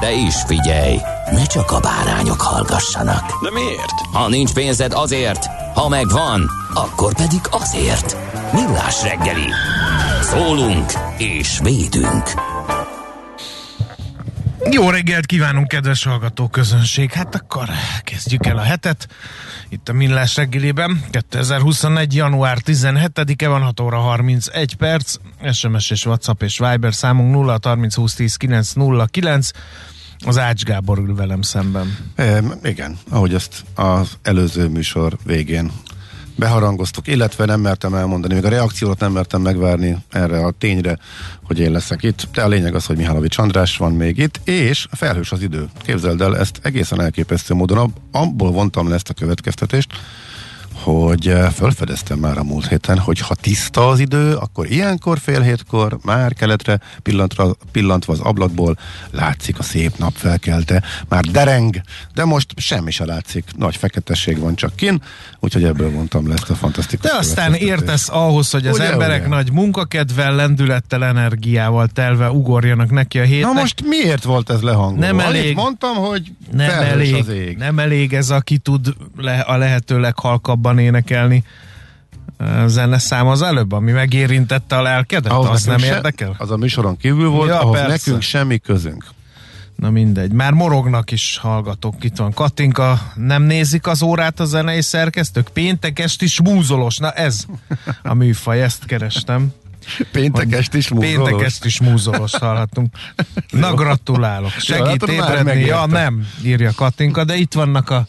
De is figyelj, ne csak a bárányok hallgassanak. De miért? Ha nincs pénzed azért, ha megvan, akkor pedig azért. Millás reggeli. Szólunk és védünk. Jó reggelt kívánunk, kedves hallgató közönség! Hát akkor kezdjük el a hetet. Itt a Millás reggelében. 2021. január 17-e van, 6 óra 31 perc. SMS és WhatsApp és Viber számunk 0 30 20 10 9 0 9. Az Ács Gábor ül velem szemben. E, igen, ahogy ezt az előző műsor végén beharangoztuk, illetve nem mertem elmondani, még a reakciót nem mertem megvárni erre a tényre, hogy én leszek itt, de a lényeg az, hogy Mihálovics András van még itt, és felhős az idő. Képzeld el, ezt egészen elképesztő módon, abból vontam le ezt a következtetést, hogy eh, felfedeztem már a múlt héten, hogy ha tiszta az idő, akkor ilyenkor fél hétkor már keletre pillantva, pillantva az ablakból látszik a szép nap felkelte, már dereng, de most semmi se látszik, nagy feketesség van csak kin, úgyhogy ebből mondtam le ezt a fantasztikus De aztán értesz ahhoz, hogy az Ugye, emberek ugye? nagy munkakedvel, lendülettel, energiával telve ugorjanak neki a hétnek. Na most miért volt ez lehangolva? Nem Annyit elég. mondtam, hogy nem elég, az ég. nem elég ez, aki tud le, a lehető leghalkabban énekelni a zeneszám az előbb, ami megérintette a lelkedet, Ahhoz az nem se- érdekel? Az a műsoron kívül volt, Ja, ahhoz persze. nekünk semmi közünk. Na mindegy, már morognak is hallgatók, itt van Katinka, nem nézik az órát a zenei szerkesztők? Péntek esti smúzolós, na ez a műfaj, ezt kerestem. Péntek esti is Péntek esti smúzolós hallhatunk. Na gratulálok, segít hát már ébredni. Ja nem, írja Katinka, de itt vannak a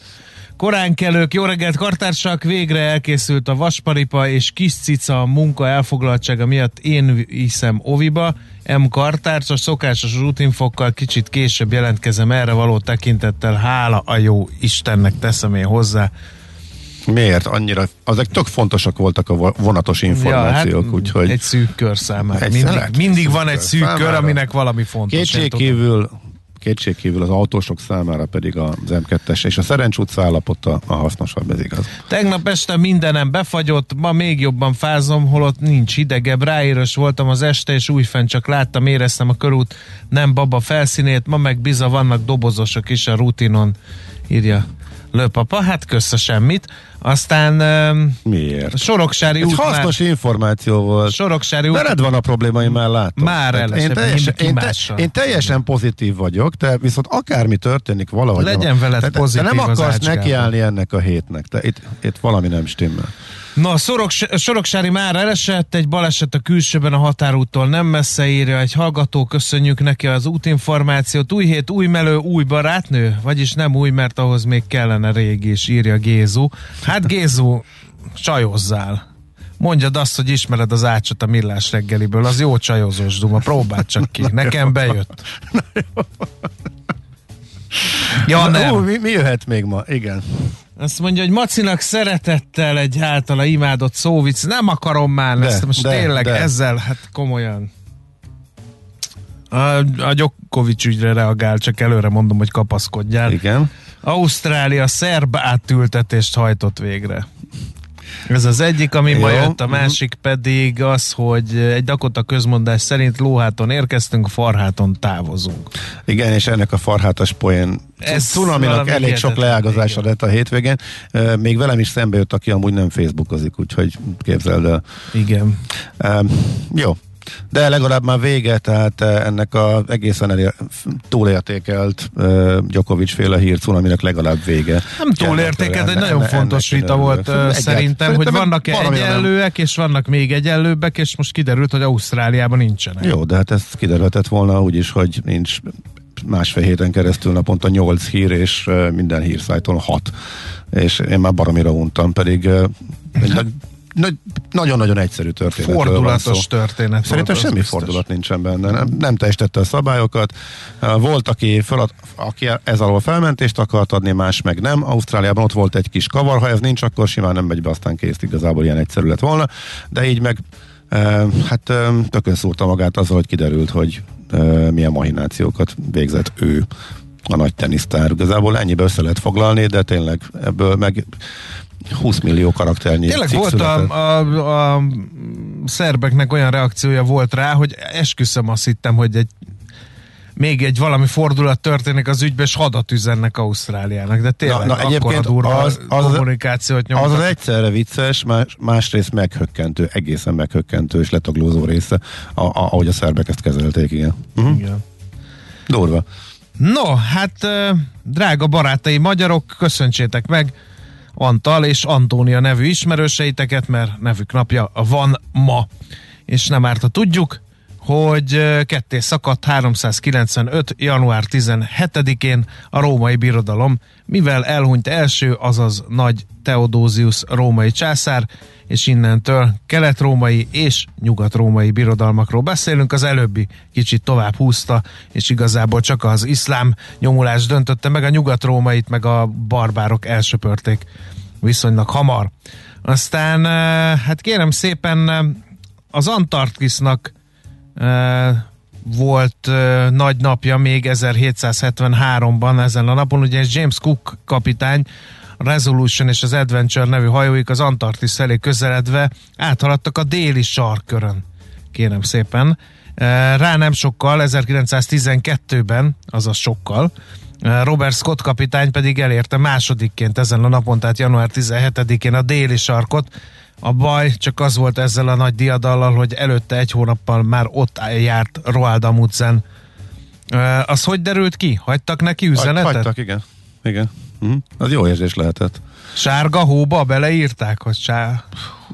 koránkelők, jó reggelt kartársak, végre elkészült a vasparipa és kis cica a munka elfoglaltsága miatt én iszem oviba, M kartárcs, a szokásos rutinfokkal kicsit később jelentkezem erre való tekintettel, hála a jó Istennek teszem én hozzá. Miért? Annyira, azok tök fontosak voltak a vo- vonatos információk, ja, úgyhogy Egy szűk kör számára. Egy Mindig, mindig van egy szűk kör, aminek valami fontos. Kétségkívül kétségkívül az autósok számára pedig az M2-es és a Szerencs utca állapota a hasznosabb, ez igaz. Tegnap este mindenem befagyott, ma még jobban fázom, holott nincs hidegebb. Ráérős voltam az este, és újfent csak láttam, éreztem a körút nem baba felszínét, ma meg biza vannak dobozosok is a rutinon, írja Lőpapa. Hát kösz semmit. Aztán um, Miért? Soroksári Egy út hasznos már, információ volt. Soroksári út Veled van a probléma, én már látom. Már elesett én teljesen, én, te, én teljesen pozitív vagyok, de viszont akármi történik valahogy. Legyen nem, veled te, te pozitív nem az akarsz nekiállni ennek a hétnek. Te, itt, itt valami nem stimmel. Na, Szoroks, Soroksári már elesett, egy baleset a külsőben a határúttól nem messze írja, egy hallgató, köszönjük neki az útinformációt. Új hét, új melő, új barátnő? Vagyis nem új, mert ahhoz még kellene régi is, írja Gézu. Hát Gézu, csajozzál. Mondjad azt, hogy ismered az ácsot a millás reggeliből, az jó csajozós duma, próbáld csak ki. Nekem bejött. Ja, nem. Ú, mi, mi jöhet még ma? Igen. Azt mondja, hogy Macinak szeretettel egy általa imádott szóvic. Nem akarom már De, ezt most de, tényleg de. ezzel, hát komolyan. A, a Gyokovics ügyre reagál, csak előre mondom, hogy kapaszkodjál. Igen. Ausztrália szerb átültetést hajtott végre. Ez az egyik, ami ma jött, a másik pedig az, hogy egy Dakota közmondás szerint lóháton érkeztünk, farháton távozunk. Igen, és ennek a farhátas poén Ez Cunaminak elég sok leágazása lett a hétvégén. Még velem is szembe jött, aki amúgy nem Facebookozik, úgyhogy képzeld el. Igen. Um, jó, De legalább már vége, tehát eh, ennek az egészen elér, túlértékelt uh, Djokovic féle hírcún, aminek legalább vége. Nem túlértékelt, egy nagyon fontos vita volt uh, szerintem, hogy vannak-e egyenlőek, és vannak még egyenlőbbek, és most kiderült, hogy Ausztráliában nincsenek. Jó, de hát ez kiderülhetett volna úgy is, hogy nincs másfél héten keresztül naponta 8 hír, és minden hírszájton 6. És én már baromira untam, pedig egy nagy, nagyon-nagyon egyszerű történet. Fordulatos történet. Szerintem semmi biztos. fordulat nincsen benne. Nem, nem teljesítette a szabályokat. Volt, aki, felad, aki ez alól felmentést akart adni, más meg nem. Ausztráliában ott volt egy kis kavar, ha ez nincs, akkor simán nem megy be, aztán kész. Igazából ilyen egyszerű lett volna. De így meg hát tökön szúrta magát azzal, hogy kiderült, hogy milyen mahinációkat végzett ő a nagy tenisztár. Igazából ennyibe össze lehet foglalni, de tényleg ebből meg 20 millió karakternyi Tényleg volt a, a, a szerbeknek olyan reakciója volt rá, hogy esküszöm azt hittem, hogy egy még egy valami fordulat történik az ügybe, és hadat üzennek Ausztráliának, de tényleg na, na, egyébként durva az, az, kommunikációt nyomtak. Az az egyszerre vicces, más, másrészt meghökkentő, egészen meghökkentő és letaglózó része, a, a, ahogy a szerbek ezt kezelték, igen. Uh-huh. igen. Durva. No, hát drága barátai magyarok, köszöntsétek meg Antal és Antónia nevű ismerőseiteket, mert nevük napja van ma. És nem árt, ha tudjuk, hogy ketté szakadt 395. január 17-én a római birodalom, mivel elhunyt első, azaz nagy Teodózius római császár, és innentől kelet-római és nyugat-római birodalmakról beszélünk. Az előbbi kicsit tovább húzta, és igazából csak az iszlám nyomulás döntötte meg, a nyugat-rómait meg a barbárok elsöpörték viszonylag hamar. Aztán, hát kérem szépen, az Antarktisznak volt nagy napja még 1773-ban ezen a napon, ugye James Cook kapitány Resolution és az Adventure nevű hajóik az Antarktisz felé közeledve áthaladtak a déli sarkörön. Kérem szépen. Rá nem sokkal, 1912-ben, azaz sokkal, Robert Scott kapitány pedig elérte másodikként ezen a napon, tehát január 17-én a déli sarkot. A baj csak az volt ezzel a nagy diadallal, hogy előtte egy hónappal már ott járt Roald Amundsen. Az hogy derült ki? Hagytak neki üzenetet? Hagytak, igen. igen. Uh-huh. Az jó érzés lehetett. Sárga hóba beleírták, hogy sá...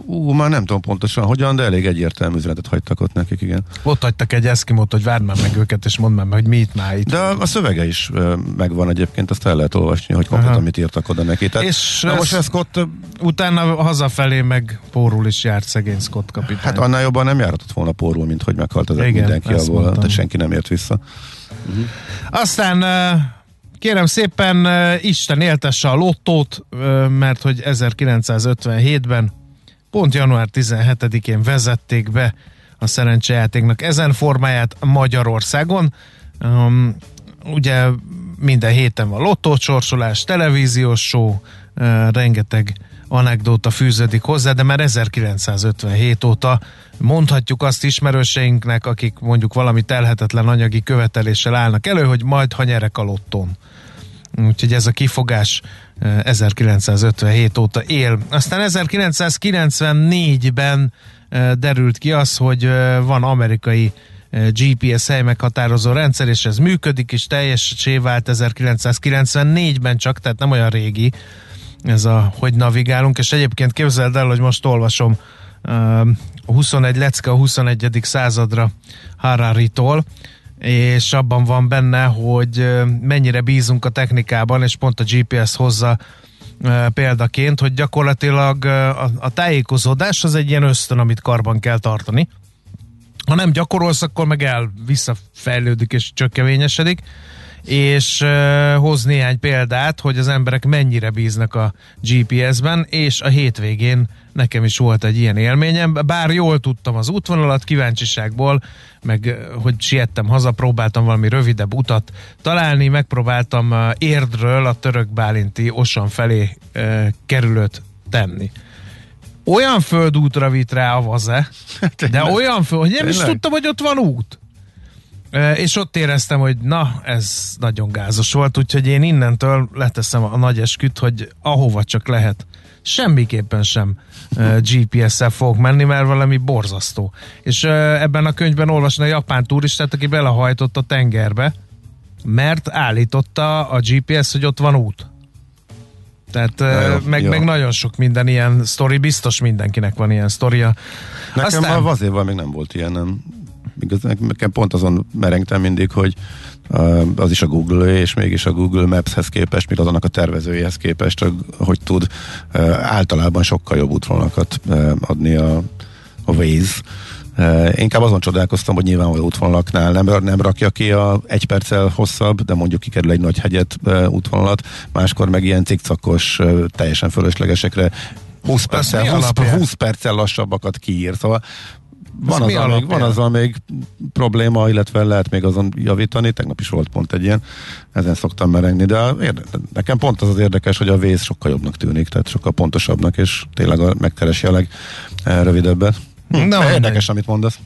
Ú, már nem tudom pontosan hogyan, de elég egyértelmű üzenetet hagytak ott nekik, igen. Ott hagytak egy eszkimót, hogy várd már meg őket, és mondd már meg, hogy mi itt már itt. De a szövege is megvan egyébként, azt el lehet olvasni, hogy konkrétan mit írtak oda neki. Tehát, és na most Scott... Utána hazafelé meg pórul is járt szegény Scott kapitány. Hát annál jobban nem járhatott volna pórul, mint hogy meghalt az mindenki abból, tehát senki nem ért vissza. Uh-huh. Aztán kérem szépen Isten éltesse a lottót, mert hogy 1957-ben pont január 17-én vezették be a szerencsejátéknak ezen formáját Magyarországon. Um, ugye minden héten van lottócsorsolás, televíziós show, uh, rengeteg anekdóta fűződik hozzá, de már 1957 óta mondhatjuk azt ismerőseinknek, akik mondjuk valami telhetetlen anyagi követeléssel állnak elő, hogy majd ha nyerek a lottón. Úgyhogy ez a kifogás 1957 óta él. Aztán 1994-ben derült ki az, hogy van amerikai GPS hely meghatározó rendszer, és ez működik, és teljessé vált 1994-ben csak, tehát nem olyan régi ez a, hogy navigálunk, és egyébként képzeld el, hogy most olvasom a 21 lecke a 21. századra Harari-tól, és abban van benne, hogy mennyire bízunk a technikában, és pont a GPS hozza példaként, hogy gyakorlatilag a, tájékozódás az egy ilyen ösztön, amit karban kell tartani. Ha nem gyakorolsz, akkor meg el visszafejlődik és csökkevényesedik és hoz néhány példát, hogy az emberek mennyire bíznak a GPS-ben, és a hétvégén nekem is volt egy ilyen élményem, bár jól tudtam az útvonalat, kíváncsiságból, meg hogy siettem haza, próbáltam valami rövidebb utat találni, megpróbáltam Érdről a török bálinti Osan felé uh, kerülőt tenni. Olyan földútra vitt rá a vaze, de olyan föld, hogy nem is tudtam, hogy ott van út. E, és ott éreztem, hogy na, ez nagyon gázos volt, úgyhogy én innentől leteszem a nagy esküt, hogy ahova csak lehet, semmiképpen sem GPS-szel fogok menni, mert valami borzasztó. És ebben a könyvben olvasni a japán turistát, aki belehajtott a tengerbe, mert állította a GPS, hogy ott van út. Tehát jó, meg, jó. meg nagyon sok minden ilyen sztori, biztos mindenkinek van ilyen sztoria. Nekem Aztán... azért még nem volt ilyen, nem. Nekem pont azon merengtem mindig, hogy az is a Google, és mégis a Google Maps-hez képest, mint azonnak a tervezőjéhez képest, hogy tud általában sokkal jobb útvonalakat adni a, a Waze inkább azon csodálkoztam, hogy nyilvánvaló útvonalaknál nem, nem rakja ki a egy perccel hosszabb, de mondjuk kikerül egy nagy hegyet útvonalat, máskor meg ilyen cikcakos, teljesen fölöslegesekre 20 perccel, 20, 20 perccel lassabbakat kiír. Szóval van az, még, van azzal még probléma, illetve lehet még azon javítani. Tegnap is volt pont egy ilyen, ezen szoktam merengni, de érde, nekem pont az az érdekes, hogy a vész sokkal jobbnak tűnik, tehát sokkal pontosabbnak, és tényleg a, megkeresi a legrövidebbet. Hm, Na, érdekes, amit mondasz.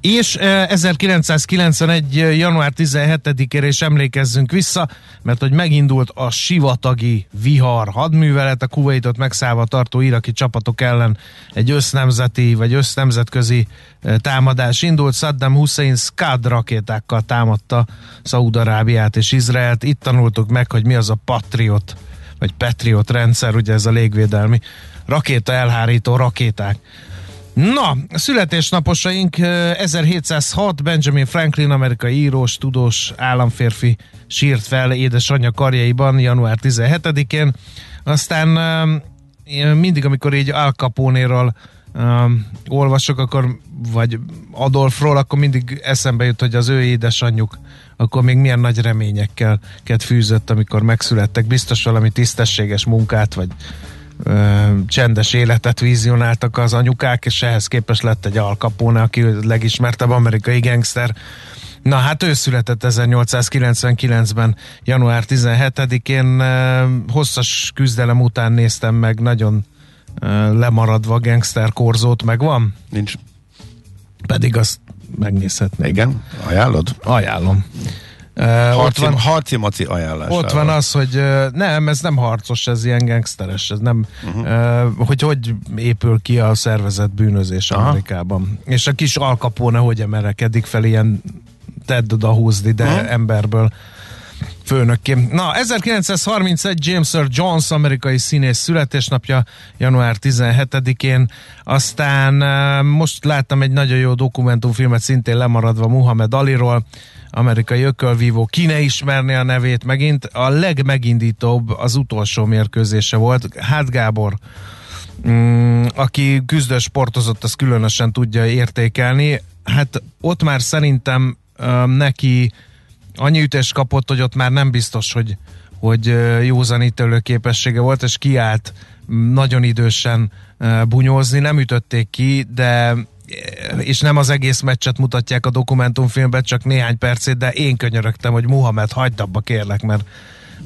És 1991. január 17-ére is emlékezzünk vissza, mert hogy megindult a sivatagi vihar hadművelet, a Kuwaitot megszállva tartó iraki csapatok ellen egy össznemzeti vagy össznemzetközi támadás indult. Saddam Hussein Scud rakétákkal támadta Szaúd-Arábiát és Izraelt. Itt tanultuk meg, hogy mi az a Patriot, vagy Patriot rendszer, ugye ez a légvédelmi rakéta elhárító rakéták. Na, születésnaposaink 1706 Benjamin Franklin, amerikai írós, tudós, államférfi sírt fel édesanyja karjaiban január 17-én. Aztán mindig, amikor így Al Capone-ről um, olvasok, akkor, vagy Adolfról, akkor mindig eszembe jut, hogy az ő édesanyjuk akkor még milyen nagy reményekkel fűzött, amikor megszülettek. Biztos valami tisztességes munkát, vagy csendes életet vizionáltak az anyukák, és ehhez képest lett egy Al Capone, aki legismertebb amerikai gangster. Na hát ő született 1899-ben, január 17-én. Hosszas küzdelem után néztem meg, nagyon lemaradva a gangster korzót megvan? Nincs. Pedig azt megnézhetnék. Igen, ajánlod? Ajánlom. Harci, ott van, harci maci ajánlás. Ott van az, hogy nem, ez nem harcos, ez ilyen gangsteres, ez nem, uh-huh. uh, hogy hogy épül ki a szervezet bűnözés Aha. Amerikában. És a kis alkapóna hogy emelkedik fel ilyen tedd oda húzni, de uh-huh. emberből főnökké. Na, 1931 James Earl Jones, amerikai színész születésnapja, január 17-én. Aztán most láttam egy nagyon jó dokumentumfilmet, szintén lemaradva Muhammad Aliról, amerikai ökölvívó, ki ne ismerné a nevét megint, a legmegindítóbb az utolsó mérkőzése volt. Hát Gábor, mm, aki küzdő sportozott, az különösen tudja értékelni. Hát ott már szerintem um, neki annyi ütés kapott, hogy ott már nem biztos, hogy, hogy józanítélő képessége volt, és kiállt nagyon idősen bunyózni, nem ütötték ki, de és nem az egész meccset mutatják a dokumentumfilmben, csak néhány percét, de én könyörögtem, hogy Muhammed, hagyd abba kérlek, mert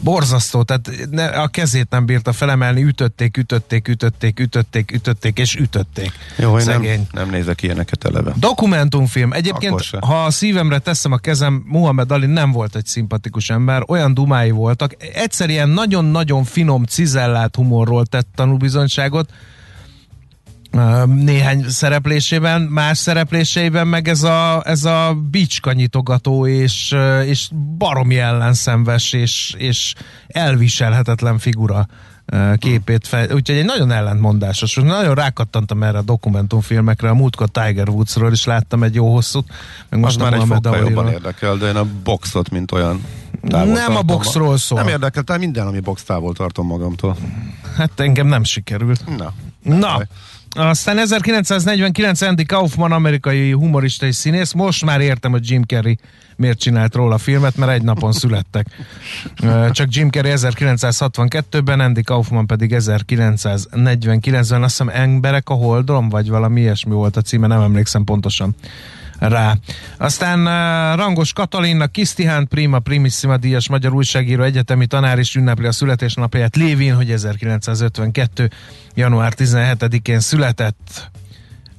borzasztó, tehát ne, a kezét nem bírta felemelni, ütötték, ütötték, ütötték, ütötték, ütötték, és ütötték. Jó, hogy nem, nem nézek ilyeneket eleve. Dokumentumfilm. Egyébként, ha a szívemre teszem a kezem, Muhammed Ali nem volt egy szimpatikus ember, olyan dumái voltak. Egyszerűen nagyon-nagyon finom, cizellált humorról tett tanúbizonyságot, néhány szereplésében, más szerepléseiben meg ez a, ez a bicska nyitogató és, és baromi ellenszenves és, és elviselhetetlen figura képét fel. Úgyhogy egy nagyon ellentmondásos. Nagyon rákattantam erre a dokumentumfilmekre. A múltkor Tiger Woodsról is láttam egy jó hosszút. Meg most már egy fokkal jobban érdekel, de én a boxot, mint olyan Nem a boxról szól. Nem érdekel, tehát minden, ami box távol tartom magamtól. Hát engem nem sikerült. Na. Na. Baj. Aztán 1949 Andy Kaufman, amerikai humorista és színész. Most már értem, hogy Jim Carrey miért csinált róla filmet, mert egy napon születtek. Csak Jim Carrey 1962-ben, Andy Kaufman pedig 1949-ben, azt hiszem Emberek a Holdon, vagy valami ilyesmi volt a címe, nem emlékszem pontosan rá. Aztán uh, Rangos Katalinnak Kisztihán Prima Primissima díjas magyar újságíró egyetemi tanár is ünnepli a születésnapját lévén, hogy 1952. január 17-én született.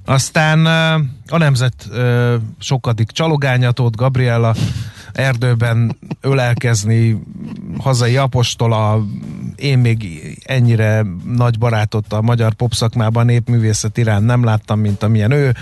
Aztán ö, a nemzet ö, sokadik csalogányatót, Gabriella erdőben ölelkezni, hazai apostola, én még ennyire nagy barátot a magyar popszakmában népművészet iránt nem láttam, mint amilyen ő.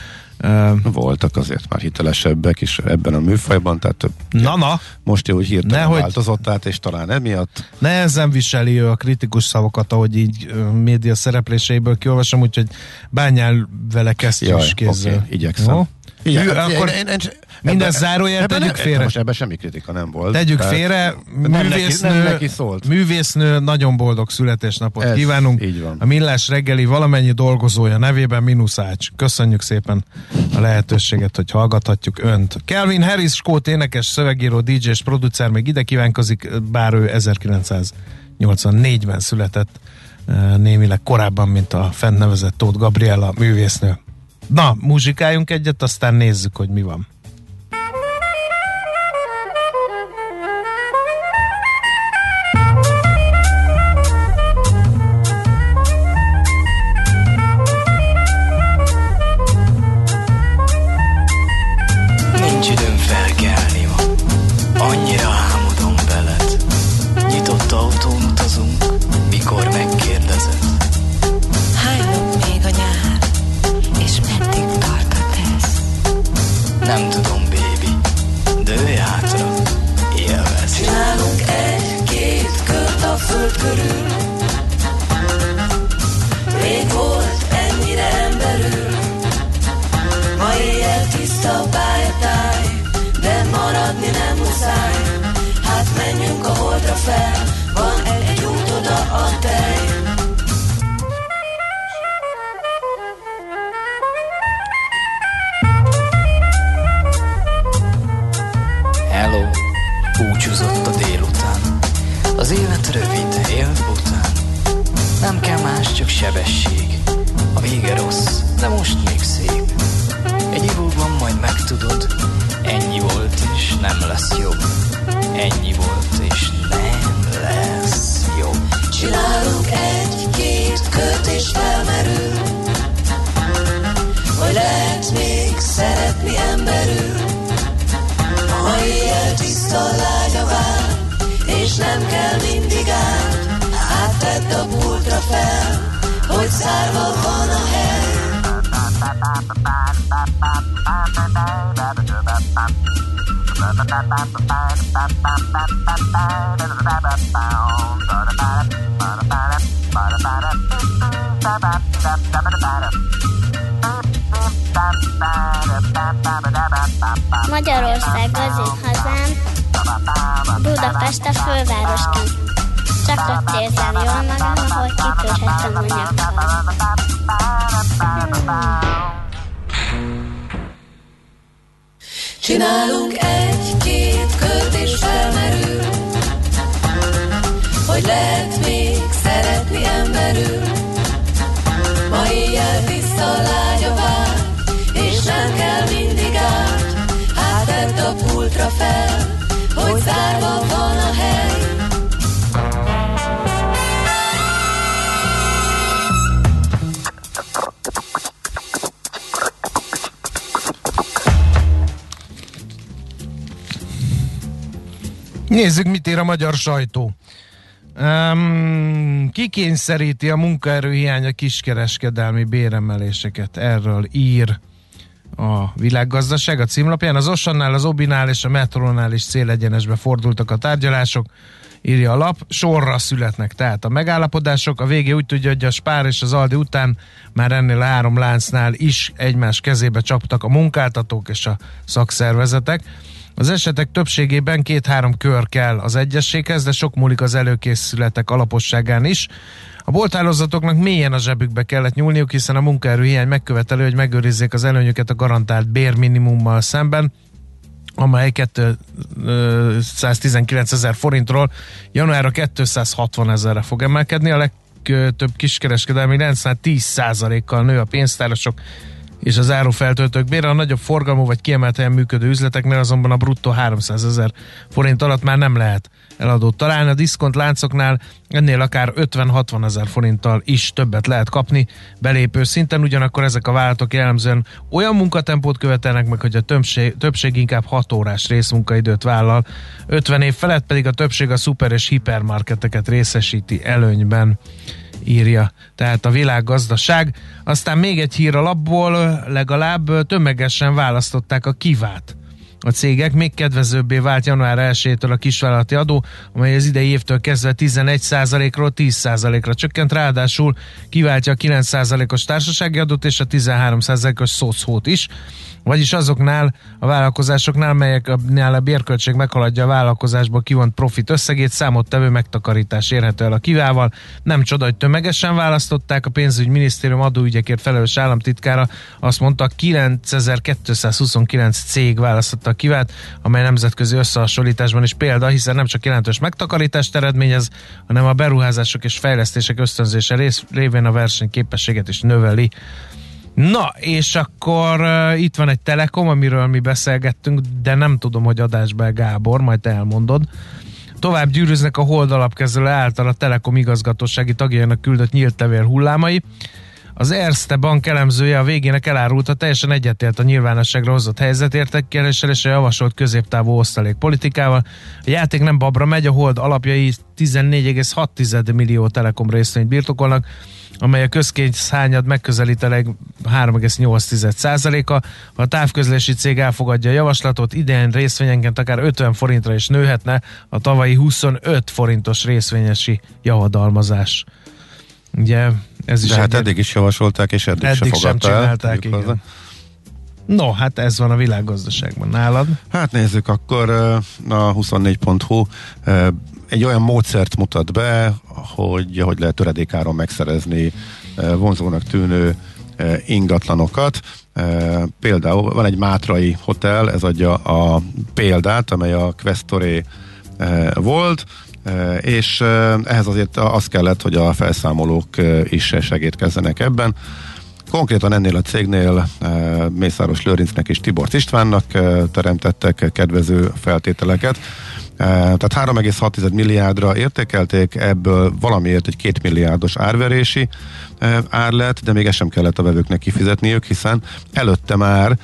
Voltak azért már hitelesebbek is ebben a műfajban, tehát több, Na, na, most jó, hogy hirtelen Nehogy- változott át, és talán emiatt nehezen viseli ő a kritikus szavakat, ahogy így média szerepléseiből kiolvasom, úgyhogy bányál vele kesztyűs kézzel. oké, igyekszem. Jó? Igen, Ő, hát, akkor én- én- én- minden ebben- zárójel tegyük nem- félre. Most ebben semmi kritika nem volt. Tegyük Tehát félre, nem neki, művésznő, nem neki szólt. művésznő, nagyon boldog születésnapot Ez kívánunk. így van. A Millás reggeli valamennyi dolgozója nevében Minuszács. Köszönjük szépen a lehetőséget, hogy hallgathatjuk önt. Kelvin Harris, skót énekes, szövegíró, DJ és producer még ide kívánkozik, bár ő 1984-ben született, eh, némileg korábban, mint a fent nevezett Tóth Gabriella művésznő. Na, muzsikáljunk egyet, aztán nézzük, hogy mi van. Fel Van egy út oda a tej. Hello Búcsúzott a délután. Az élet rövid, élt bután Nem kell más, csak sebesség. A vége rossz, de most még szép. Egy ivóban majd megtudod Ennyi volt és nem lesz jobb. Ennyi volt szeretni emberül Ma éjjel tiszta lágy a vár És nem kell mindig át. Hát a pultra fel Hogy szárva van a hely Magyarország az én hazám, Budapest a fővárosként. Csak ott érzem jól magam, ahol kitörhetem a nyakkal. Csinálunk egy-két kört és felmerül Hogy lehet még szeretni emberül Ma éjjel tiszta pultra fel Hogy zárva van a hely Nézzük, mit ír a magyar sajtó. Um, kikényszeríti a munkaerőhiány a kiskereskedelmi béremeléseket. Erről ír a világgazdaság a címlapján. Az Ossannál, az Obinál és a Metronál is célegyenesbe fordultak a tárgyalások, írja a lap. Sorra születnek tehát a megállapodások. A végé úgy tudja, hogy a Spár és az Aldi után már ennél a három láncnál is egymás kezébe csaptak a munkáltatók és a szakszervezetek. Az esetek többségében két-három kör kell az egyességhez, de sok múlik az előkészületek alaposságán is. A bolthálózatoknak mélyen a zsebükbe kellett nyúlniuk, hiszen a munkaerőhiány megköveteli, hogy megőrizzék az előnyöket a garantált bérminimummal szemben amely 219 ezer forintról januárra 260 ezerre fog emelkedni. A legtöbb kiskereskedelmi láncnál 10%-kal nő a pénztárosok és az árufeltöltők bére. A nagyobb forgalmú vagy kiemelt helyen működő üzleteknél azonban a bruttó 300 ezer forint alatt már nem lehet eladót találni. A diszkont láncoknál ennél akár 50-60 ezer forinttal is többet lehet kapni belépő szinten, ugyanakkor ezek a vállalatok jellemzően olyan munkatempót követelnek meg, hogy a többség, többség inkább 6 órás részmunkaidőt vállal, 50 év felett pedig a többség a szuper és hipermarketeket részesíti előnyben írja. Tehát a világgazdaság. Aztán még egy hír a lapból, legalább tömegesen választották a kivát a cégek. Még kedvezőbbé vált január 1-től a kisvállalati adó, amely az idei évtől kezdve 11%-ról 10%-ra csökkent, ráadásul kiváltja a 9%-os társasági adót és a 13%-os szocót is vagyis azoknál a vállalkozásoknál, melyeknél a bérköltség meghaladja a vállalkozásból kivont profit összegét, számottevő megtakarítás érhető el a kivával. Nem csoda, hogy tömegesen választották, a pénzügyminisztérium adóügyekért felelős államtitkára azt mondta, 9229 cég választotta a kivát, amely nemzetközi összehasonlításban is példa, hiszen nem csak jelentős megtakarítást eredményez, hanem a beruházások és fejlesztések ösztönzése révén a versenyképességet is növeli. Na, és akkor uh, itt van egy Telekom, amiről mi beszélgettünk, de nem tudom, hogy adásban Gábor, majd elmondod. Tovább gyűrűznek a hold alapkezelő által a Telekom igazgatósági tagjainak küldött nyílt levél hullámai. Az Erste bank elemzője a végének elárulta, teljesen egyetért a nyilvánosságra hozott helyzetértekéréssel és a javasolt középtávú osztalék politikával. A játék nem babra megy, a hold alapjai 14,6 millió Telekom részvényt birtokolnak, amely a közkénszányad megközelíteleg 3,8%-a. Ha a távközlési cég elfogadja a javaslatot, idén részvényenként akár 50 forintra is nőhetne a tavalyi 25 forintos részvényesi javadalmazás. Ugye ez is De hát eddig is javasolták, és eddig, Eddig se sem el. csinálták, hozzá. igen. No, hát ez van a világgazdaságban nálad. Hát nézzük, akkor a 24.hu ö, egy olyan módszert mutat be, hogy hogy lehet töredékáron megszerezni vonzónak tűnő ingatlanokat. Például van egy mátrai hotel, ez adja a példát, amely a Questoré volt, és ehhez azért az kellett, hogy a felszámolók is segítkezzenek ebben. Konkrétan ennél a cégnél Mészáros Lőrincnek és Tibor Istvánnak teremtettek kedvező feltételeket. Tehát 3,6 milliárdra értékelték, ebből valamiért egy 2 milliárdos árverési ár lett, de még ezt sem kellett a vevőknek kifizetniük, hiszen előtte már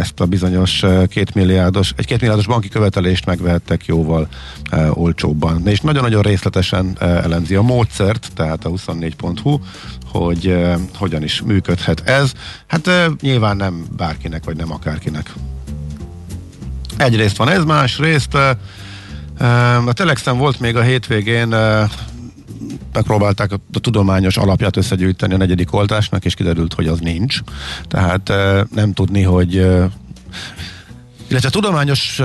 ezt a bizonyos e, 2 milliárdos, egy 2 milliárdos banki követelést megvehettek jóval olcsóbban. És nagyon-nagyon részletesen elemzi a módszert, tehát a 24.hu, hogy hogyan is működhet ez. Hát nyilván nem bárkinek, vagy nem akárkinek. Egyrészt van ez, másrészt a Telexen volt még a hétvégén megpróbálták a, a tudományos alapját összegyűjteni a negyedik oltásnak, és kiderült, hogy az nincs. Tehát nem tudni, hogy illetve tudományos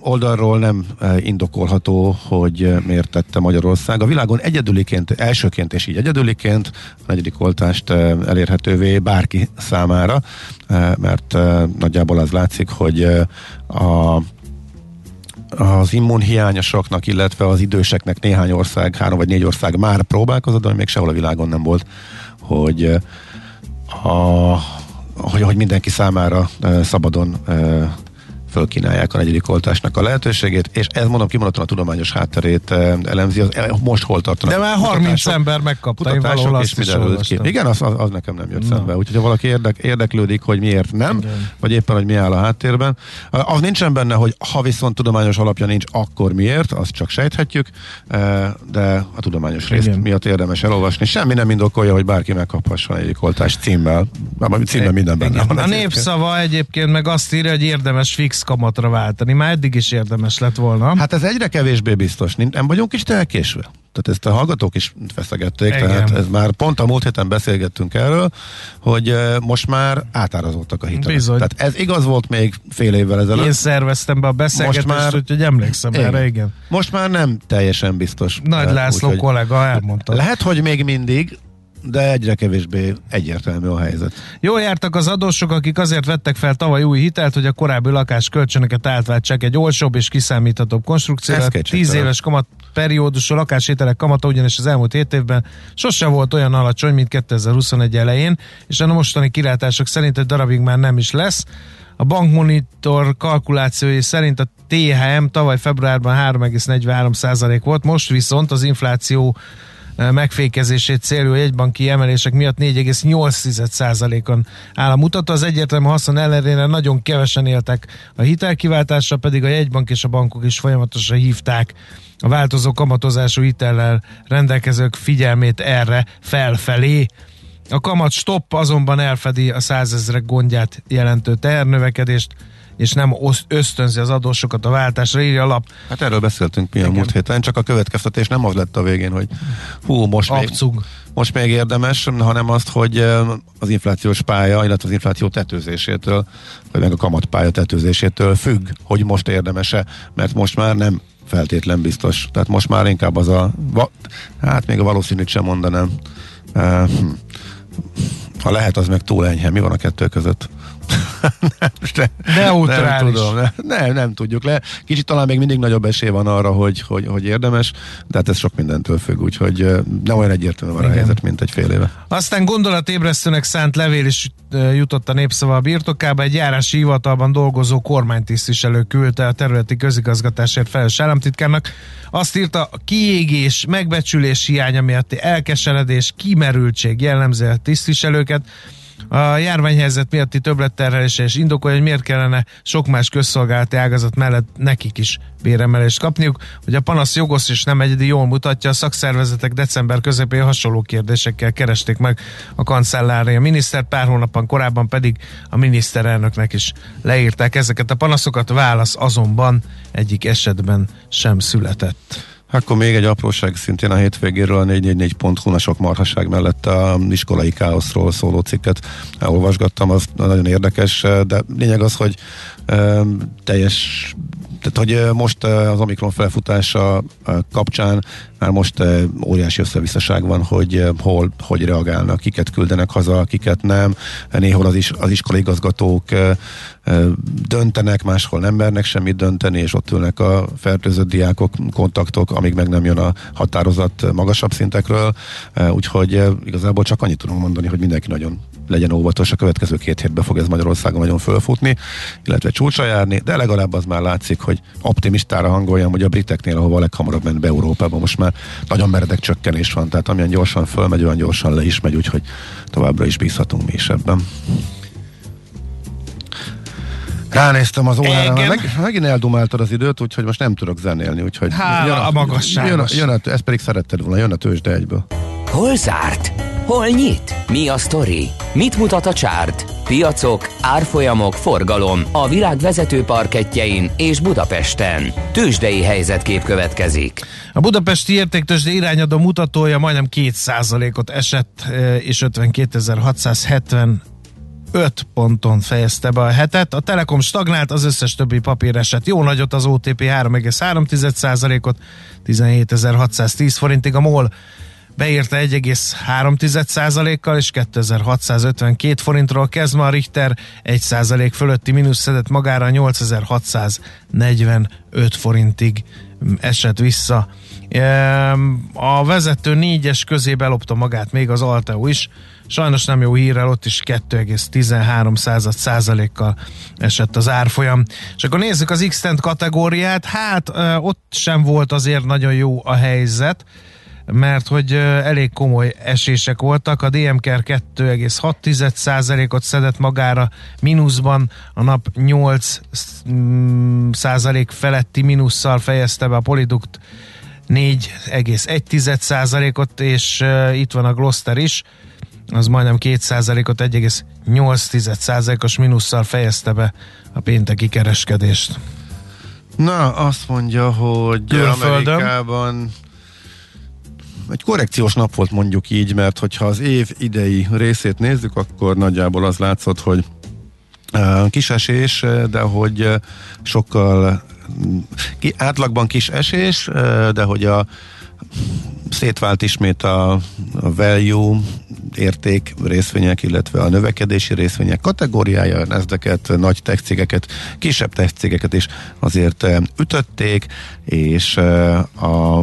oldalról nem indokolható, hogy miért tette Magyarország. A világon egyedüliként, elsőként és így egyedüliként a negyedik oltást elérhetővé bárki számára, mert nagyjából az látszik, hogy a az immunhiányosoknak, illetve az időseknek néhány ország, három vagy négy ország már próbálkozott, de még sehol a világon nem volt, hogy uh, a, hogy, hogy mindenki számára uh, szabadon uh, fölkínálják a negyedik oltásnak a lehetőségét, és ez mondom kimondottan a tudományos hátterét eh, elemzi, az, eh, most hol tartanak. De már 30 kutatások, ember megkapta, én valahol azt is ki. Igen, az, az, az nekem nem jött Na. szembe. Úgyhogy ha valaki érdek, érdeklődik, hogy miért nem, Igen. vagy éppen, hogy mi áll a háttérben, az nincsen benne, hogy ha viszont tudományos alapja nincs, akkor miért, azt csak sejthetjük, eh, de a tudományos részt Igen. miatt érdemes elolvasni. Semmi nem indokolja, hogy bárki megkaphasson egy oltás címmel. Címmel minden benne Igen. van. A népszava egyébként meg azt írja, hogy érdemes fix kamatra váltani. Már eddig is érdemes lett volna. Hát ez egyre kevésbé biztos. Nem vagyunk kicsit elkésve? Tehát ezt a hallgatók is feszegették, Igen. tehát ez már pont a múlt héten beszélgettünk erről, hogy most már átárazódtak a hitelek. Bizony. Tehát ez igaz volt még fél évvel ezelőtt. Én szerveztem be a beszélgetést, Most már- úgyhogy emlékszem Igen. erre, igen. Most már nem teljesen biztos. Nagy László úgyhogy kollega elmondta. Lehet, hogy még mindig, de egyre kevésbé egyértelmű a helyzet. Jól jártak az adósok, akik azért vettek fel tavaly új hitelt, hogy a korábbi lakás kölcsönöket átváltsák egy olcsóbb és kiszámíthatóbb konstrukcióra. Ez 10 kétségtelen. éves kamat periódusú lakásételek kamata ugyanis az elmúlt 7 évben sosem volt olyan alacsony, mint 2021 elején, és a mostani kilátások szerint egy darabig már nem is lesz. A bankmonitor kalkulációi szerint a THM tavaly februárban 3,43% volt, most viszont az infláció megfékezését célú jegybanki emelések miatt 4,8%-on áll a mutató. Az egyértelmű haszon ellenére nagyon kevesen éltek a hitelkiváltásra, pedig a jegybank és a bankok is folyamatosan hívták a változó kamatozású hitellel rendelkezők figyelmét erre felfelé. A kamat stop azonban elfedi a százezrek gondját jelentő tehernövekedést, és nem ösztönzi az adósokat a váltásra, írja a lap. Hát erről beszéltünk mi a múlt héten, csak a következtetés nem az lett a végén, hogy hú, most még, most még érdemes, hanem azt, hogy az inflációs pálya, illetve az infláció tetőzésétől, vagy meg a kamatpálya tetőzésétől függ, hogy most érdemese, mert most már nem feltétlen biztos. Tehát most már inkább az a, hát még a valószínűt sem mondanám. Hm. Ha lehet, az meg túl enyhe. Mi van a kettő között? nem, Neutrális. Nem tudom, nem, nem, nem tudjuk le. Kicsit talán még mindig nagyobb esély van arra, hogy, hogy, hogy érdemes, de hát ez sok mindentől függ, úgyhogy nem olyan egyértelmű van a helyzet, mint egy fél éve. Aztán gondolatébresztőnek szánt levél is jutott a népszava a birtokába. Egy járási hivatalban dolgozó kormánytisztviselő küldte a területi közigazgatásért felelős államtitkárnak. Azt írta, a kiégés, megbecsülés hiánya miatti elkeseredés, kimerültség jellemzi a tisztviselőket a járványhelyzet miatti többletterhelés és indokolja, hogy miért kellene sok más közszolgálati ágazat mellett nekik is béremelést kapniuk. Hogy a panasz jogos és nem egyedi jól mutatja, a szakszervezetek december közepén hasonló kérdésekkel keresték meg a kancellária miniszter, pár hónapban korábban pedig a miniszterelnöknek is leírták ezeket a panaszokat, válasz azonban egyik esetben sem született. Akkor még egy apróság szintén a hétvégéről a 444.hu a sok marhaság mellett a iskolai káoszról szóló cikket olvasgattam, az nagyon érdekes, de lényeg az, hogy teljes tehát, hogy most az Omikron felfutása kapcsán már most óriási összevisszaság van, hogy hol, hogy reagálnak, kiket küldenek haza, kiket nem. Néhol az, is, az iskolai igazgatók döntenek, máshol nem mernek semmit dönteni, és ott ülnek a fertőzött diákok, kontaktok, amíg meg nem jön a határozat magasabb szintekről. Úgyhogy igazából csak annyit tudunk mondani, hogy mindenki nagyon legyen óvatos, a következő két hétben fog ez Magyarországon nagyon fölfutni, illetve csúcsra járni, de legalább az már látszik, hogy optimistára hangoljam, hogy a briteknél, ahova leghamarabb ment be Európába, most már nagyon meredek csökkenés van, tehát amilyen gyorsan fölmegy, olyan gyorsan le is megy, úgyhogy továbbra is bízhatunk mi is ebben. Ránéztem az órára, meg, megint eldumáltad az időt, úgyhogy most nem tudok zenélni, úgyhogy Há, jön a, a magasságos. Jön a, jön a, ezt pedig szeretted volna, jön a tőzsde egyből. Hol zárt? Hol nyit? Mi a sztori? Mit mutat a csárt? Piacok, árfolyamok, forgalom a világ vezető parketjein és Budapesten. Tősdei helyzetkép következik. A budapesti értéktősde irányadó mutatója majdnem 2%-ot esett, eh, és 52.670 5 ponton fejezte be a hetet. A Telekom stagnált, az összes többi papír esett jó nagyot, az OTP 3,3%-ot, 17.610 forintig, a MOL beírta 1,3%-kal, és 2652 forintról kezdve a Richter 1% fölötti mínusz szedett magára 8645 forintig esett vissza. A vezető négyes közé belopta magát még az Alteo is, Sajnos nem jó hírrel, ott is 2,13 százalékkal esett az árfolyam. És akkor nézzük az x kategóriát, hát ott sem volt azért nagyon jó a helyzet, mert hogy elég komoly esések voltak. A DMK 2,6%-ot szedett magára mínuszban, a nap 8 mm, százalék feletti mínusszal fejezte be a Polidukt 4,1%-ot, és itt van a Gloster is, az majdnem 2%-ot, 1,8%-os mínusszal fejezte be a pénteki kereskedést. Na, azt mondja, hogy Külföldön. Amerikában egy korrekciós nap volt mondjuk így, mert hogyha az év idei részét nézzük, akkor nagyjából az látszott, hogy kis esés, de hogy sokkal átlagban kis esés, de hogy a szétvált ismét a, a value érték részvények, illetve a növekedési részvények kategóriája, ezdeket, nagy tech cégeket, kisebb tech cégeket is azért ütötték, és a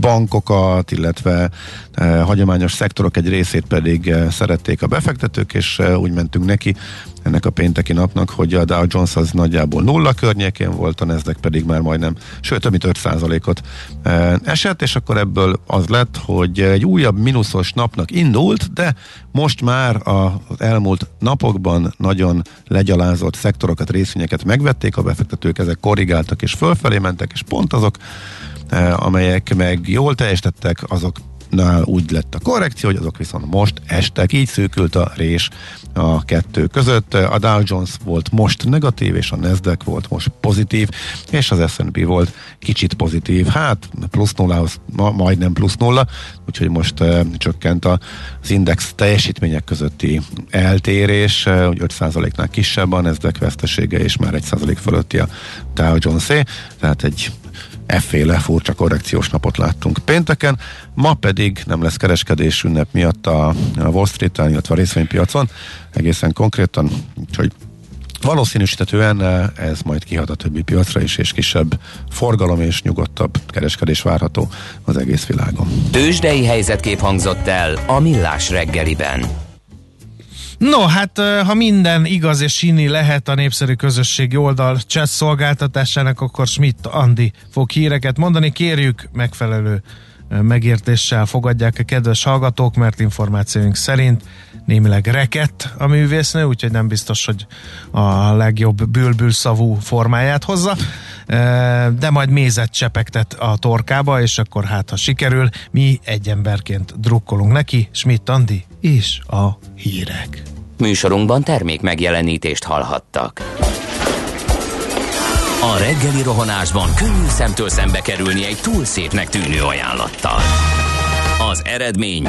bankokat, illetve e, hagyományos szektorok egy részét pedig e, szerették a befektetők, és e, úgy mentünk neki ennek a pénteki napnak, hogy a Dow Jones az nagyjából nulla környékén volt, a Nasdaq pedig már majdnem, sőt, több mint 5%-ot e, esett, és akkor ebből az lett, hogy egy újabb mínuszos napnak indult, de most már az elmúlt napokban nagyon legyalázott szektorokat, részvényeket megvették a befektetők, ezek korrigáltak és fölfelé mentek, és pont azok Eh, amelyek meg jól teljesítettek, azoknál úgy lett a korrekció, hogy azok viszont most estek, így szűkült a rés a kettő között. A Dow Jones volt most negatív, és a Nasdaq volt most pozitív, és az S&P volt kicsit pozitív. Hát plusz nullához ma, majdnem plusz nulla, úgyhogy most uh, csökkent az index teljesítmények közötti eltérés, uh, hogy 5%-nál kisebb a Nasdaq vesztesége, és már 1% fölötti a Dow Jones-é, tehát egy efféle furcsa korrekciós napot láttunk pénteken, ma pedig nem lesz kereskedés ünnep miatt a, Wall Street-en, illetve a részvénypiacon, egészen konkrétan, úgyhogy Valószínűsítetően eh, ez majd kihat a többi piacra is, és kisebb forgalom és nyugodtabb kereskedés várható az egész világon. Tőzsdei helyzetkép hangzott el a Millás reggeliben. No, hát ha minden igaz és síni lehet a népszerű közösségi oldal chat szolgáltatásának, akkor Schmidt Andi fog híreket mondani. Kérjük megfelelő megértéssel fogadják a kedves hallgatók, mert információink szerint némileg rekett a művésznő, úgyhogy nem biztos, hogy a legjobb bülbül szavú formáját hozza, de majd mézet csepegtet a torkába, és akkor hát, ha sikerül, mi egy emberként drukkolunk neki, Schmidt Andi és a hírek. Műsorunkban termék megjelenítést hallhattak. A reggeli rohanásban könnyű szemtől szembe kerülni egy túl szépnek tűnő ajánlattal. Az eredmény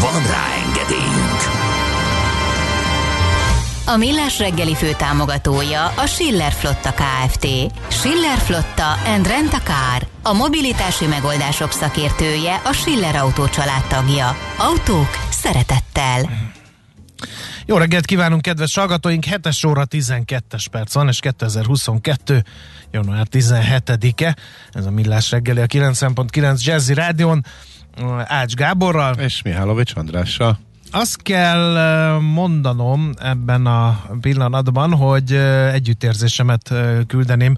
Van rá engedélyünk! A Millás reggeli fő támogatója a Schiller Flotta KFT. Schiller Flotta and Rent a Car. A mobilitási megoldások szakértője a Schiller Autó tagja. Autók szeretettel. Jó reggelt kívánunk, kedves hallgatóink! 7 óra 12-es perc van, és 2022. január 17-e. Ez a Millás reggeli a 9.9 Jazzy Rádion. Ács Gáborral. És Mihálovics Andrással. Azt kell mondanom ebben a pillanatban, hogy együttérzésemet küldeném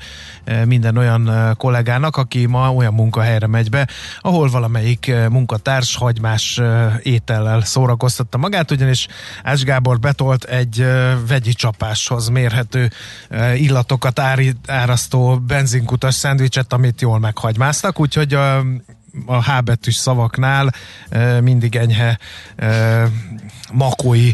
minden olyan kollégának, aki ma olyan munkahelyre megy be, ahol valamelyik munkatárs hagymás étellel szórakoztatta magát, ugyanis Ács Gábor betolt egy vegyi csapáshoz mérhető illatokat árasztó benzinkutas szendvicset, amit jól meghagymáztak, úgyhogy a a H betűs szavaknál mindig enyhe makói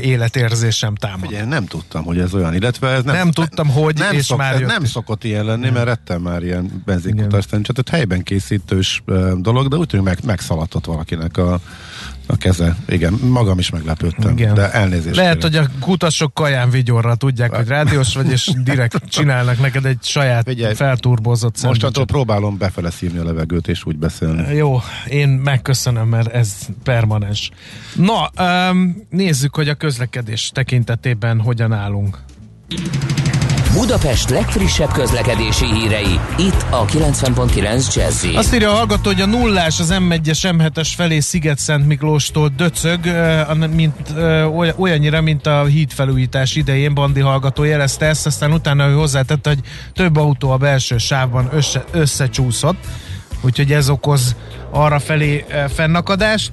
életérzésem támad. Ugye nem tudtam, hogy ez olyan, illetve ez nem, nem tudtam, hogy nem és szok, már jött. nem szokott ilyen lenni, mert ettem már ilyen benzinkutas tehát helyben készítős dolog, de úgy tűnik meg, megszaladtott valakinek a a keze. Igen, magam is meglepődtem, Igen. de elnézést. Lehet, kérem. hogy a kutasok kaján vigyorra tudják, hogy rádiós vagy, és direkt csinálnak neked egy saját Figyelj, felturbozott Mostantól próbálom befele szívni a levegőt, és úgy beszélni. Jó, én megköszönöm, mert ez permanens. Na, um, nézzük, hogy a közlekedés tekintetében hogyan állunk. Budapest legfrissebb közlekedési hírei, itt a 90.9 jazz Azt írja a hallgató, hogy a nullás az M1-es, M7-es felé Sziget-Szent Miklóstól döcög, mint, olyannyira, mint a hídfelújítás idején Bandi hallgató jelezte ezt, aztán utána ő hozzátette, hogy több autó a belső sávban össze, összecsúszott, úgyhogy ez okoz arra felé fennakadást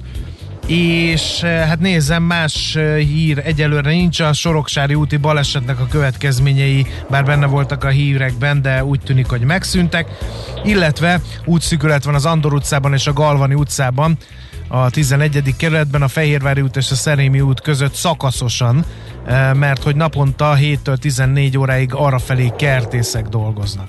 és eh, hát nézem, más eh, hír egyelőre nincs a Soroksári úti balesetnek a következményei, bár benne voltak a hírekben, de úgy tűnik, hogy megszűntek, illetve útszűkület van az Andor utcában és a Galvani utcában, a 11. kerületben a Fehérvári út és a Szerémi út között szakaszosan, eh, mert hogy naponta 7-től 14 óráig arrafelé kertészek dolgoznak.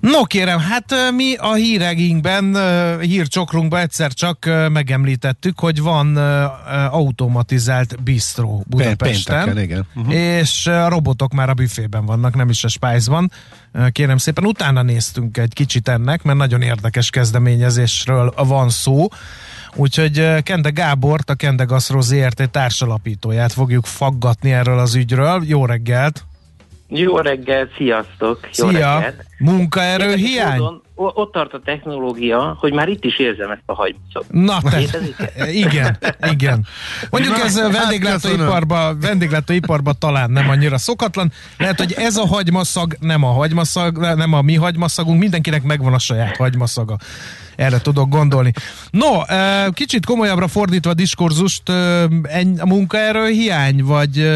No kérem, hát mi a híreginkben, hírcsokrunkban egyszer csak megemlítettük, hogy van automatizált bistró Budapesten. Pénteken, igen. Uh-huh. És a robotok már a büfében vannak, nem is a Spice-ban. Ö, Kérem szépen, utána néztünk egy kicsit ennek, mert nagyon érdekes kezdeményezésről van szó. Úgyhogy Kende Gábort, a Kende Gasztro ZRT társalapítóját fogjuk faggatni erről az ügyről. Jó reggelt! Jó reggel, sziasztok! Jó Szia! reggelt. Munkaerő Érdekes hiány? módon ott tart a technológia, hogy már itt is érzem ezt a hagymaszot. Na, te, igen, igen. Mondjuk Na, ez a hát vendéglátóiparba, vendéglátóiparba talán nem annyira szokatlan. Lehet, hogy ez a hagymaszag nem a hagymaszag, nem a mi hagymaszagunk, mindenkinek megvan a saját hagymaszaga. Erre tudok gondolni. No, kicsit komolyabbra fordítva a diskurzust, a munkaerő hiány, vagy,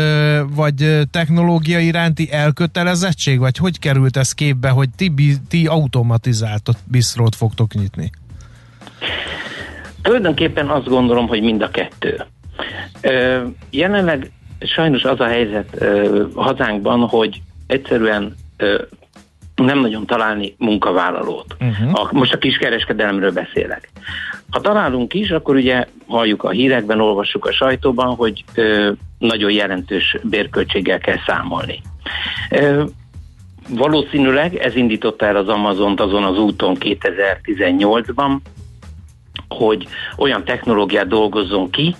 vagy technológia iránti elkötelezettség, vagy hogy került ez képbe, hogy ti, ti automatizált bisztrót fogtok nyitni? Tulajdonképpen azt gondolom, hogy mind a kettő. Jelenleg sajnos az a helyzet hazánkban, hogy egyszerűen nem nagyon találni munkavállalót. Uh-huh. A, most a kiskereskedelemről beszélek. Ha találunk is, akkor ugye halljuk a hírekben, olvassuk a sajtóban, hogy ö, nagyon jelentős bérköltséggel kell számolni. Ö, valószínűleg ez indította el az Amazont azon az úton 2018-ban, hogy olyan technológiát dolgozzon ki,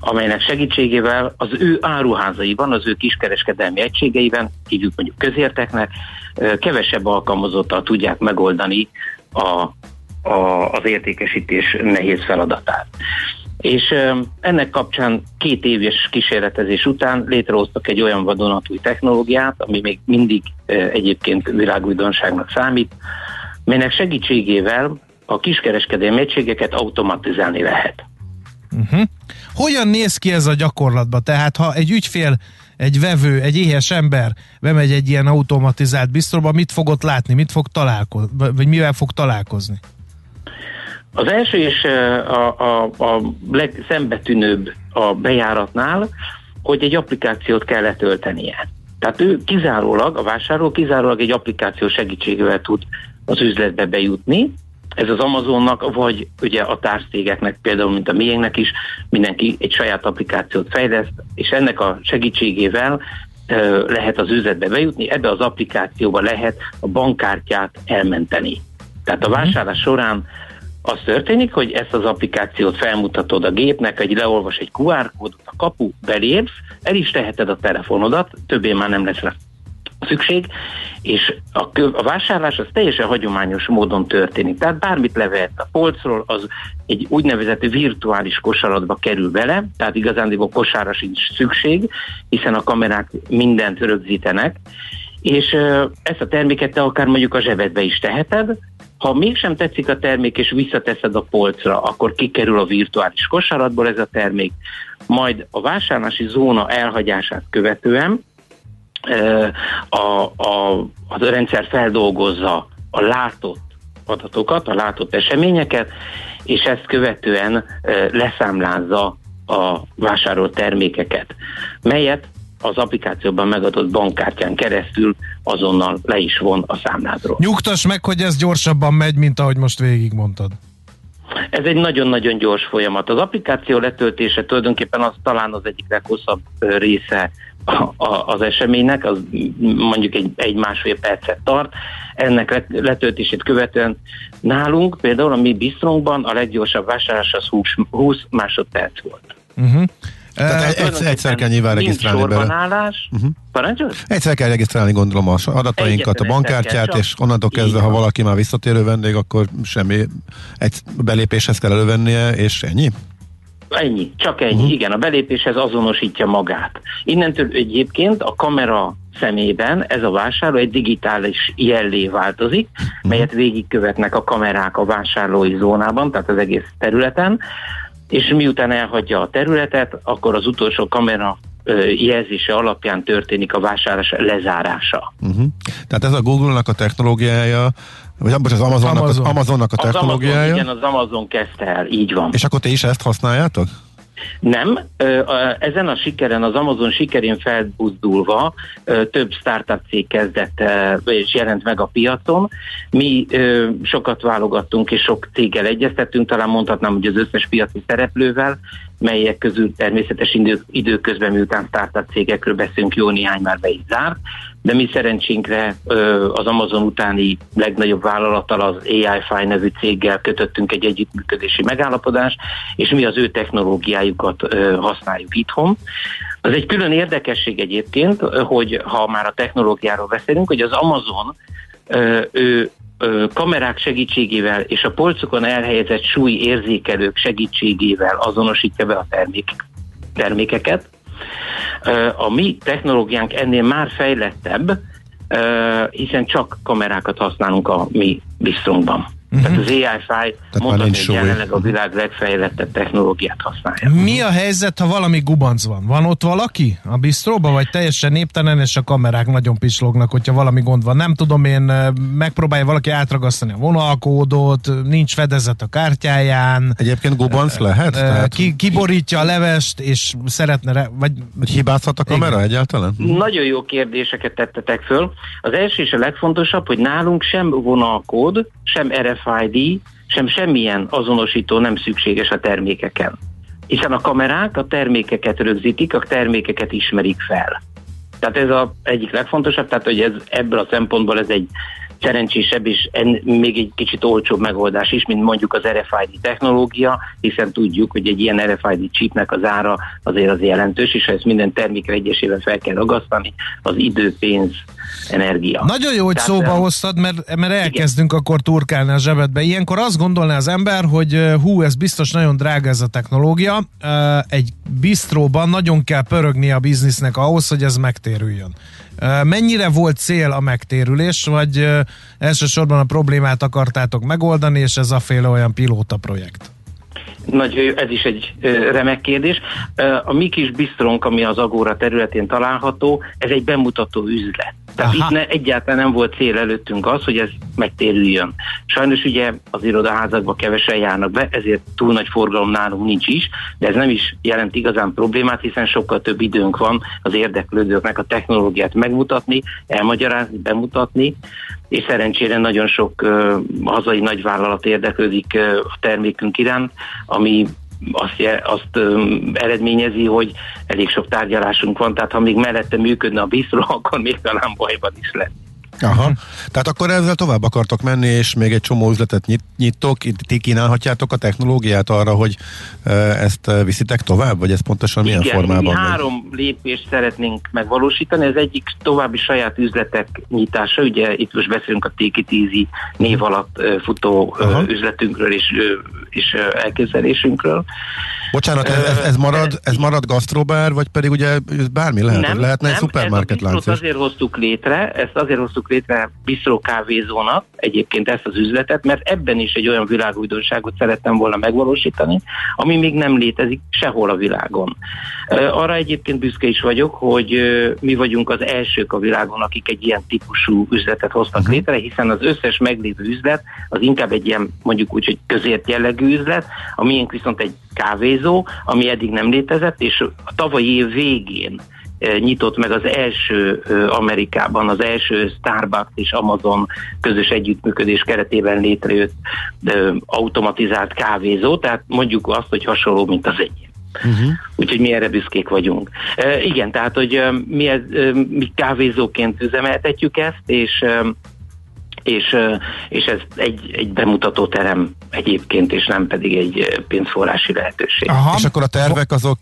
amelynek segítségével az ő áruházaiban, az ő kiskereskedelmi egységeiben, hívjuk mondjuk közérteknek, kevesebb alkalmazottal tudják megoldani a, a, az értékesítés nehéz feladatát. És ennek kapcsán két éves kísérletezés után létrehoztak egy olyan vadonatúj technológiát, ami még mindig egyébként világújdonságnak számít, melynek segítségével a kiskereskedelmi egységeket automatizálni lehet. Uh-huh. Hogyan néz ki ez a gyakorlatban? Tehát ha egy ügyfél, egy vevő, egy éhes ember bemegy egy ilyen automatizált biztróba, mit fog ott látni, mit fog találkozni, vagy mivel fog találkozni? Az első és a, a, a legszembetűnőbb a bejáratnál, hogy egy applikációt kell letöltenie. Tehát ő kizárólag, a vásárló kizárólag egy applikáció segítségével tud az üzletbe bejutni. Ez az Amazonnak, vagy ugye a tárcégeknek, például mint a miénknek is, mindenki egy saját applikációt fejleszt, és ennek a segítségével lehet az üzletbe bejutni, ebbe az applikációba lehet a bankkártyát elmenteni. Tehát a vásárlás során az történik, hogy ezt az applikációt felmutatod a gépnek, egy leolvas egy QR kódot, a kapu belépsz, el is teheted a telefonodat, többé már nem lesz rá szükség, és a, kö- a vásárlás az teljesen hagyományos módon történik. Tehát bármit levehet a polcról, az egy úgynevezett virtuális kosaratba kerül bele, tehát igazándiból kosára sincs szükség, hiszen a kamerák mindent rögzítenek, és ezt a terméket te akár mondjuk a zsebedbe is teheted, ha mégsem tetszik a termék, és visszateszed a polcra, akkor kikerül a virtuális kosaratból ez a termék, majd a vásárlási zóna elhagyását követően a, a, a rendszer feldolgozza a látott adatokat, a látott eseményeket, és ezt követően leszámlázza a vásárolt termékeket, melyet az applikációban megadott bankkártyán keresztül azonnal le is von a számládról. Nyugtass meg, hogy ez gyorsabban megy, mint ahogy most végigmondtad. Ez egy nagyon-nagyon gyors folyamat. Az applikáció letöltése tulajdonképpen az talán az egyik leghosszabb része az eseménynek, az mondjuk egy, egy másfél percet tart. Ennek let- letöltését követően nálunk, például a mi bistrónkban a leggyorsabb vásárlás az 20, 20 másodperc volt. Uh-huh. Tehát egy- egyszer, egyszer kell nyilván regisztrálni bele. sorbanállás. Uh-huh. Parancsolj? Egyszer kell regisztrálni, gondolom, az adatainkat, a bankkártyát, és onnantól kezdve, ha valaki már visszatérő vendég, akkor semmi egy belépéshez kell elővennie, és ennyi? Ennyi, csak ennyi. Uh-huh. Igen, a belépéshez azonosítja magát. Innentől egyébként a kamera szemében ez a vásárló egy digitális jellé változik, uh-huh. melyet végigkövetnek a kamerák a vásárlói zónában, tehát az egész területen, és miután elhagyja a területet, akkor az utolsó kamera jelzése alapján történik a vásárlás lezárása. Uh-huh. Tehát ez a Google-nak a technológiája, vagy abban az Amazonnak, Amazon. az Amazonnak a technológiája? Az Amazon, igen, az Amazon kezdte el, így van. És akkor ti is ezt használjátok? Nem, ezen a sikeren, az Amazon sikerén felbuzdulva több startup cég kezdett és jelent meg a piacon. Mi sokat válogattunk és sok céggel egyeztettünk, talán mondhatnám, hogy az összes piaci szereplővel, melyek közül természetes idő, időközben, miután startup cégekről beszélünk, jó néhány már be is zárt, de mi szerencsénkre az Amazon utáni legnagyobb vállalattal, az AI-Fi nevű céggel kötöttünk egy együttműködési megállapodást, és mi az ő technológiájukat használjuk itthon. Az egy külön érdekesség egyébként, hogy ha már a technológiáról beszélünk, hogy az Amazon ő kamerák segítségével és a polcokon elhelyezett súly érzékelők segítségével azonosítja be a termék, termékeket. A mi technológiánk ennél már fejlettebb, hiszen csak kamerákat használunk a mi biztonkban. Uh-huh. Tehát az AI-Fi mondhatni, hogy jelenleg a világ legfejlettebb technológiát használja. Mi a helyzet, ha valami gubanc van? Van ott valaki a bistróba, vagy teljesen néptelen, és a kamerák nagyon pislognak, hogyha valami gond van? Nem tudom én, megpróbálja valaki átragasztani a vonalkódot, nincs fedezet a kártyáján. Egyébként gubanc lehet? Tehát... Ki, kiborítja a levest, és szeretne, re, vagy... Hogy hibázhat a kamera Igen. egyáltalán? Nagyon jó kérdéseket tettetek föl. Az első és a legfontosabb, hogy nálunk sem vonalkód, sem RFID, sem semmilyen azonosító nem szükséges a termékeken. Hiszen a kamerák a termékeket rögzítik, a termékeket ismerik fel. Tehát ez az egyik legfontosabb, tehát hogy ez, ebből a szempontból ez egy szerencsésebb és en, még egy kicsit olcsóbb megoldás is, mint mondjuk az RFID technológia, hiszen tudjuk, hogy egy ilyen RFID chipnek az ára azért az jelentős, és ha ezt minden termékre egyesével fel kell ragasztani, az idő, pénz, energia. Nagyon jó, hogy Tehát, szóba hoztad, mert, mert elkezdünk igen. akkor turkálni a zsebedbe. Ilyenkor azt gondolná az ember, hogy hú, ez biztos nagyon drága ez a technológia. Egy bistróban nagyon kell pörögni a biznisznek ahhoz, hogy ez megtérüljön. Mennyire volt cél a megtérülés, vagy elsősorban a problémát akartátok megoldani, és ez a féle olyan pilóta projekt? Nagy, ez is egy remek kérdés. A mi kis bistronk, ami az Agóra területén található, ez egy bemutató üzlet. Tehát Aha. itt ne, egyáltalán nem volt cél előttünk az, hogy ez megtérüljön. Sajnos ugye az irodaházakba kevesen járnak be, ezért túl nagy forgalom nálunk nincs is, de ez nem is jelent igazán problémát, hiszen sokkal több időnk van az érdeklődőknek a technológiát megmutatni, elmagyarázni, bemutatni, és szerencsére nagyon sok uh, hazai nagyvállalat érdeklődik uh, a termékünk iránt, ami azt, azt um, eredményezi, hogy elég sok tárgyalásunk van, tehát ha még mellette működne a bízról, akkor még talán bajban is lett. Aha. Tehát akkor ezzel tovább akartok menni, és még egy csomó üzletet nyit, nyitok, ti kínálhatjátok a technológiát arra, hogy ezt viszitek tovább, vagy ez pontosan milyen Igen, formában? Igen, három lépést szeretnénk megvalósítani. Ez egyik további saját üzletek nyitása, ugye itt most beszélünk a It Easy név alatt futó Aha. üzletünkről és, és elképzelésünkről. Bocsánat, ez, ez, ez, marad, ez marad gasztrobár, vagy pedig ugye bármi lehet? Nem, lehetne nem, egy szupermarket lánc azért hoztuk létre, ezt azért hoztuk létre Bistro kávézónak, egyébként ezt az üzletet, mert ebben is egy olyan világújdonságot szerettem volna megvalósítani, ami még nem létezik sehol a világon. Arra egyébként büszke is vagyok, hogy mi vagyunk az elsők a világon, akik egy ilyen típusú üzletet hoztak uh-huh. létre, hiszen az összes meglévő üzlet az inkább egy ilyen mondjuk úgy, hogy közért jellegű üzlet, a miénk viszont egy kávézó, ami eddig nem létezett, és a tavalyi év végén nyitott meg az első Amerikában, az első Starbucks és Amazon közös együttműködés keretében létrejött automatizált kávézó, tehát mondjuk azt, hogy hasonló, mint az egy. Uh-huh. Úgyhogy mi erre büszkék vagyunk. Uh, igen, tehát, hogy mi, ez, mi kávézóként üzemeltetjük ezt, és és, és ez egy, egy bemutató terem egyébként, és nem pedig egy pénzforrási lehetőség. Aha. És akkor a tervek azok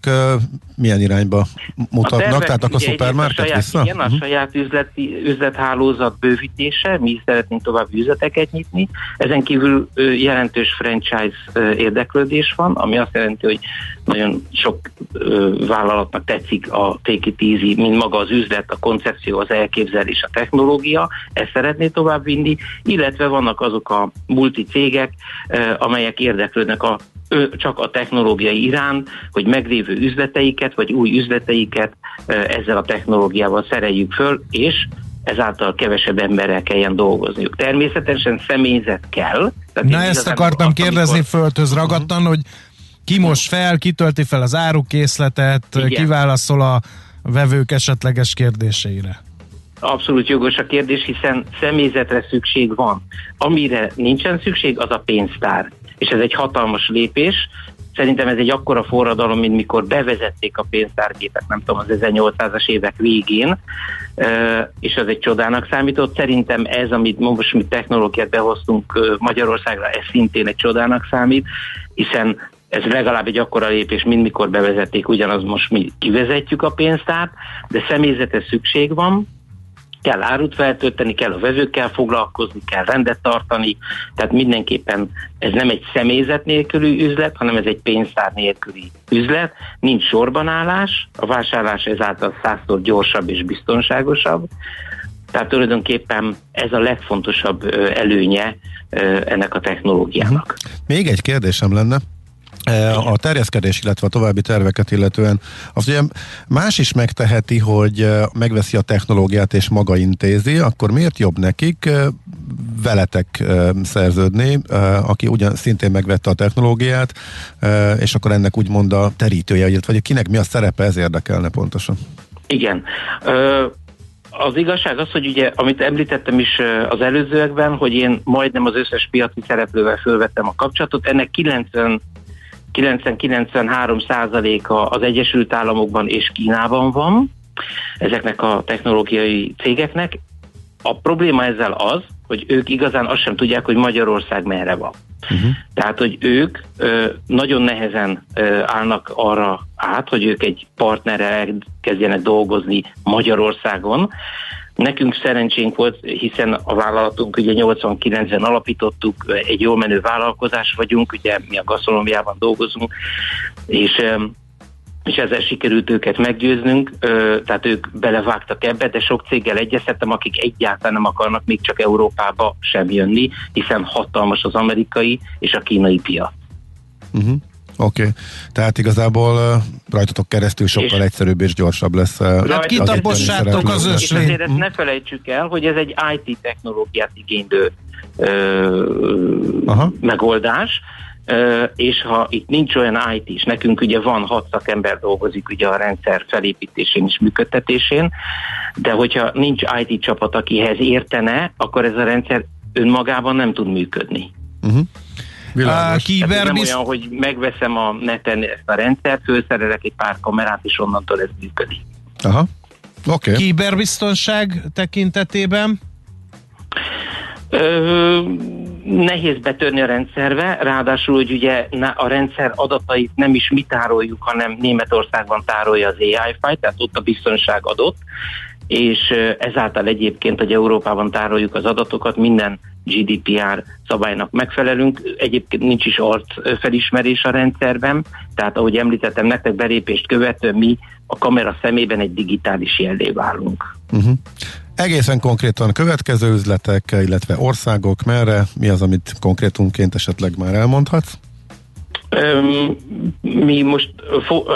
milyen irányba mutatnak? Tervek, Tehát akkor szupermarket a saját, vissza? Igen, a mhm. saját üzleti, üzlethálózat bővítése, mi szeretnénk tovább üzleteket nyitni. Ezen kívül jelentős franchise érdeklődés van, ami azt jelenti, hogy nagyon sok ö, vállalatnak tetszik a It Easy, mint maga az üzlet, a koncepció, az elképzelés, a technológia, ezt szeretné továbbvinni, illetve vannak azok a multi cégek, ö, amelyek érdeklődnek a ő csak a technológiai iránt, hogy meglévő üzleteiket, vagy új üzleteiket ezzel a technológiával szereljük föl, és ezáltal kevesebb emberrel kelljen dolgozniuk. Természetesen személyzet kell. Tehát Na ezt akartam kérdezni amikor... földhöz ragadtan, uh-huh. hogy ki most fel, kitölti fel az árukészletet, Igen. kiválaszol a vevők esetleges kérdéseire. Abszolút jogos a kérdés, hiszen személyzetre szükség van. Amire nincsen szükség, az a pénztár. És ez egy hatalmas lépés. Szerintem ez egy akkora forradalom, mint mikor bevezették a pénztárgépet, nem tudom, az 1800-as évek végén, és az egy csodának számított. Szerintem ez, amit most mi technológiát behoztunk Magyarországra, ez szintén egy csodának számít, hiszen ez legalább egy akkora lépés, mint mikor bevezették, ugyanaz most mi kivezetjük a pénztárt, de személyzetes szükség van, kell árut feltölteni, kell a vezőkkel foglalkozni, kell rendet tartani, tehát mindenképpen ez nem egy személyzet nélküli üzlet, hanem ez egy pénztár nélküli üzlet, nincs sorbanállás, a vásárlás ezáltal százszor gyorsabb és biztonságosabb, tehát tulajdonképpen ez a legfontosabb előnye ennek a technológiának. Még egy kérdésem lenne, a terjeszkedés, illetve a további terveket illetően, azt ugye más is megteheti, hogy e, megveszi a technológiát és maga intézi, akkor miért jobb nekik e, veletek szerződni, aki ugyan szintén megvette a technológiát, és akkor ennek úgymond a terítője, illetve kinek mi a szerepe, ez érdekelne pontosan. Igen. Az igazság az, hogy ugye, amit említettem is az előzőekben, hogy én majdnem az összes piaci szereplővel fölvettem a kapcsolatot, ennek 90 90-93 százaléka az Egyesült Államokban és Kínában van, ezeknek a technológiai cégeknek. A probléma ezzel az, hogy ők igazán azt sem tudják, hogy Magyarország merre van. Uh-huh. Tehát, hogy ők ö, nagyon nehezen ö, állnak arra át, hogy ők egy partnerrel kezdjenek dolgozni Magyarországon, Nekünk szerencsénk volt, hiszen a vállalatunk ugye 89-ben alapítottuk, egy jól menő vállalkozás vagyunk, ugye mi a gasztronómiában dolgozunk, és és ezzel sikerült őket meggyőznünk, tehát ők belevágtak ebbe, de sok céggel egyeztettem, akik egyáltalán nem akarnak még csak Európába sem jönni, hiszen hatalmas az amerikai és a kínai piac. Uh-huh. Oké, okay. tehát igazából rajtatok keresztül sokkal és egyszerűbb és gyorsabb lesz. Hát kitapossátok az ösvény. Azért ezt ne felejtsük el, hogy ez egy IT technológiát igénylő megoldás, Uh, és ha itt nincs olyan IT is, nekünk ugye van hat szakember dolgozik ugye a rendszer felépítésén és működtetésén, de hogyha nincs IT csapat, akihez értene, akkor ez a rendszer önmagában nem tud működni. Uh-huh. Világos. A nem olyan, hogy megveszem a neten ezt a rendszert, felszerelek egy pár kamerát, és onnantól ez működik. Aha, oké. Okay. Kiberbiztonság tekintetében? Ö, nehéz betörni a rendszerbe, ráadásul, hogy ugye a rendszer adatait nem is mi tároljuk, hanem Németországban tárolja az AI file, tehát ott a biztonság adott, és ezáltal egyébként, hogy Európában tároljuk az adatokat, minden GDPR szabálynak megfelelünk. Egyébként nincs is arc felismerés a rendszerben, tehát ahogy említettem, nektek belépést követően mi a kamera szemében egy digitális jellé válunk. Uh-huh. Egészen konkrétan következő üzletek, illetve országok, merre, mi az, amit konkrétumként esetleg már elmondhatsz? Mi most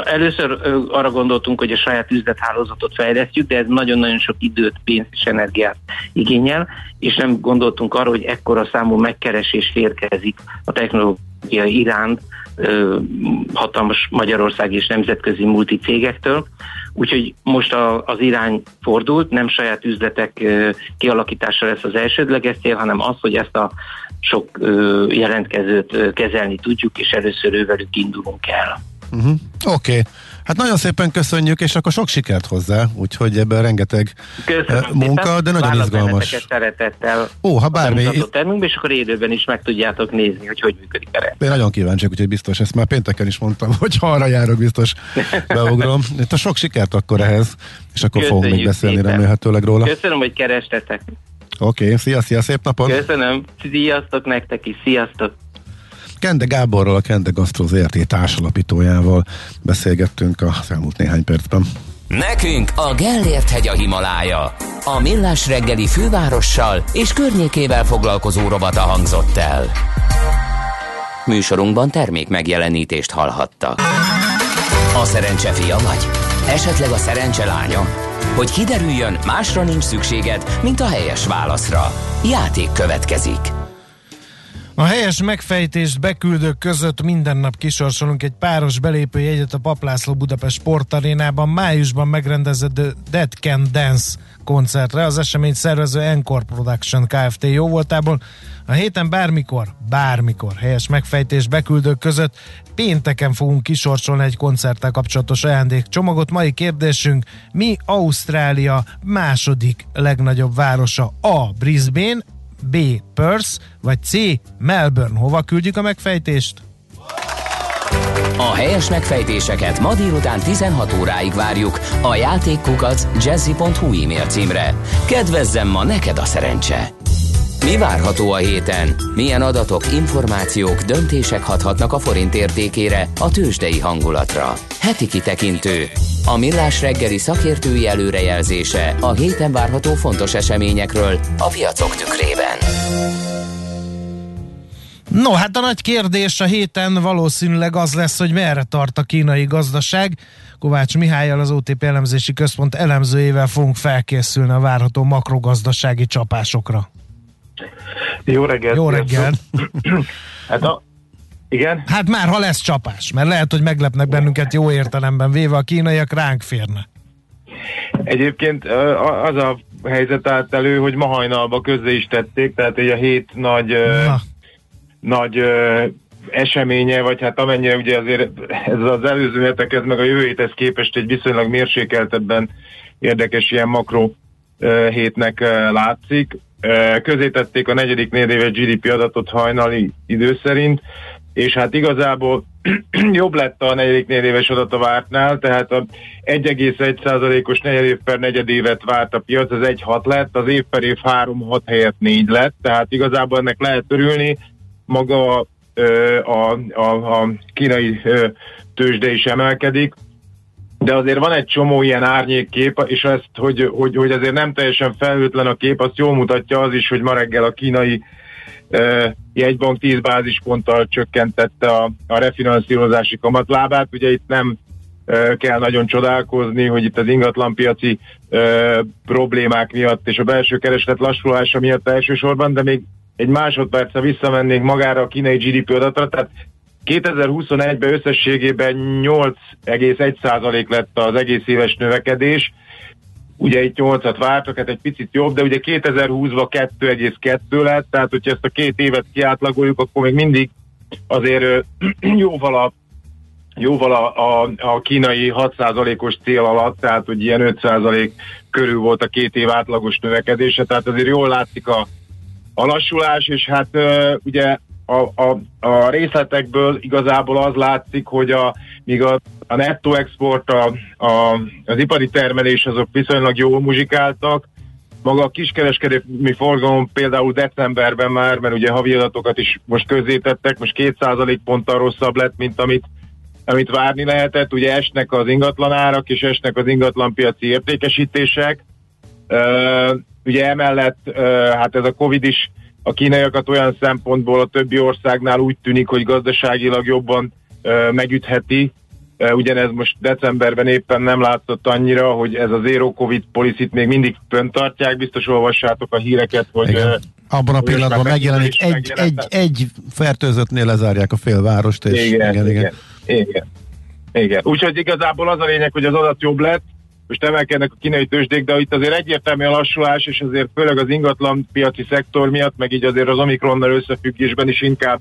először arra gondoltunk, hogy a saját üzlethálózatot fejlesztjük, de ez nagyon-nagyon sok időt, pénzt és energiát igényel, és nem gondoltunk arra, hogy ekkora számú megkeresés érkezik a technológia iránt hatalmas Magyarország és nemzetközi multicégektől. Úgyhogy most a, az irány fordult, nem saját üzletek kialakítása lesz az elsődleges cél, hanem az, hogy ezt a sok jelentkezőt kezelni tudjuk, és először ővelük indulunk el. Uh-huh. Oké. Okay. Hát nagyon szépen köszönjük, és akkor sok sikert hozzá, úgyhogy ebben rengeteg Köszönöm munka, szépen. de nagyon izgalmas. szeretettel Ó, ha bármi. Termünkbe, és akkor élőben is meg tudjátok nézni, hogy hogy működik a rendszer. Én nagyon kíváncsiak, úgyhogy biztos, ezt már pénteken is mondtam, hogy ha arra járok, biztos beugrom. Itt a sok sikert akkor ehhez, és akkor Köszönjük fogunk még beszélni szépen. remélhetőleg róla. Köszönöm, hogy kerestetek. Oké, okay, szia, szia, szép napot! Köszönöm, sziasztok nektek is, sziasztok! Kende Gáborral, a Kende Gastro ZRT társalapítójával beszélgettünk az elmúlt néhány percben. Nekünk a Gellért hegy a Himalája. A Millás reggeli fővárossal és környékével foglalkozó rovata hangzott el. Műsorunkban termék megjelenítést hallhattak. A szerencse fia vagy? Esetleg a szerencse lánya? Hogy kiderüljön, másra nincs szükséged, mint a helyes válaszra. Játék következik. A helyes megfejtést beküldők között minden nap kisorsolunk egy páros belépőjegyet a Paplászló Budapest sportarénában májusban megrendezett Dead Can Dance koncertre. Az esemény szervező Encore Production Kft. jó voltából. A héten bármikor, bármikor helyes megfejtés beküldők között pénteken fogunk kisorsolni egy koncerttel kapcsolatos ajándékcsomagot. Mai kérdésünk, mi Ausztrália második legnagyobb városa? A. Brisbane, B. Perth, vagy C. Melbourne. Hova küldjük a megfejtést? A helyes megfejtéseket ma délután 16 óráig várjuk a játékkukac jazzy.hu e-mail címre. Kedvezzem ma neked a szerencse! Mi várható a héten? Milyen adatok, információk, döntések hathatnak a forint értékére, a tőzsdei hangulatra? Heti kitekintő. A millás reggeli szakértői előrejelzése a héten várható fontos eseményekről a piacok tükrében. No, hát a nagy kérdés a héten valószínűleg az lesz, hogy merre tart a kínai gazdaság. Kovács Mihályjal, az OTP elemzési központ elemzőjével fogunk felkészülni a várható makrogazdasági csapásokra. Jó reggelt! Jó reggelt! hát a, igen? Hát már ha lesz csapás, mert lehet, hogy meglepnek bennünket jó értelemben véve a kínaiak ránk férne. Egyébként az a helyzet állt elő, hogy ma hajnalban közzé is tették, tehát egy a hét nagy, Na. nagy eseménye, vagy hát amennyire ugye azért ez az előző hetekhez, meg a jövő héthez képest egy viszonylag mérsékeltebben érdekes ilyen makro hétnek látszik. Közé tették a negyedik négy éves GDP adatot hajnali idő szerint, és hát igazából jobb lett a negyedik éves adat a vártnál, tehát a 1,1%-os negyedév per negyedévet várt a piac, az 1,6 lett, az év per év 3-6 helyett 4 lett, tehát igazából ennek lehet örülni, maga a, a, a, a kínai tőzsde is emelkedik, de azért van egy csomó ilyen árnyékkép, és ezt, hogy, hogy, hogy azért nem teljesen felhőtlen a kép, azt jól mutatja az is, hogy ma reggel a kínai jegybank 10 bázisponttal csökkentette a, a refinanszírozási kamatlábát. Ugye itt nem kell nagyon csodálkozni, hogy itt az ingatlanpiaci ö, problémák miatt és a belső kereslet lassulása miatt elsősorban, de még egy másodperce visszamennék magára a kínai GDP adatra, tehát 2021-ben összességében 8,1% lett az egész éves növekedés, ugye itt 8-at vártak, hát egy picit jobb, de ugye 2020-ban 2,2 lett, tehát hogyha ezt a két évet kiátlagoljuk, akkor még mindig azért jóval a jóval a, a, a kínai 6%-os cél alatt, tehát hogy ilyen 5% körül volt a két év átlagos növekedése, tehát azért jól látszik a, a lassulás, és hát ugye a, a, a részletekből igazából az látszik, hogy a, míg a, a nettó export, a, a, az ipari termelés azok viszonylag jól muzsikáltak, maga a kiskereskedelmi forgalom például decemberben már, mert ugye havi adatokat is most közzétettek, most 2% ponttal rosszabb lett, mint amit, amit várni lehetett. Ugye esnek az ingatlanárak, és esnek az ingatlanpiaci értékesítések. Ugye emellett hát ez a Covid is a kínaiakat olyan szempontból a többi országnál úgy tűnik, hogy gazdaságilag jobban uh, megütheti. Ugyanez most decemberben éppen nem látszott annyira, hogy ez az Zero Covid policy még mindig tartják. Biztos olvassátok a híreket, hogy Igen. Abban a pillanatban megjelenik, egy, egy, egy fertőzöttnél lezárják a félvárost, és igen, igen, igen. igen. igen. igen. Úgyhogy igazából az a lényeg, hogy az adat jobb lett, most emelkednek a kínai tőzsdék, de itt azért egyértelmű a lassulás, és azért főleg az ingatlan piaci szektor miatt, meg így azért az Omikronnal összefüggésben is inkább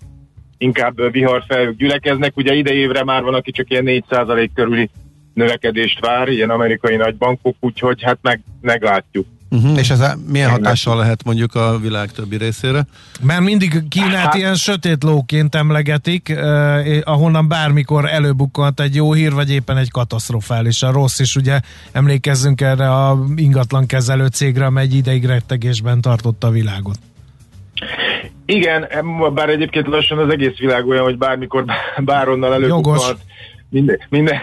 inkább viharfelhők gyülekeznek. Ugye idejévre már van, aki csak ilyen 4% körüli növekedést vár, ilyen amerikai nagybankok, úgyhogy hát meg, meglátjuk. Uh-huh. És ez milyen hatással lehet mondjuk a világ többi részére? Mert mindig Kínát hát, ilyen sötét lóként emlegetik, eh, ahonnan bármikor előbukkant egy jó hír, vagy éppen egy katasztrofális, a rossz is, ugye emlékezzünk erre a ingatlan kezelő cégre, amely egy ideig rettegésben tartotta a világot. Igen, bár egyébként lassan az egész világ olyan, hogy bármikor báronnal Jogos. előbukhat. Minden, minden,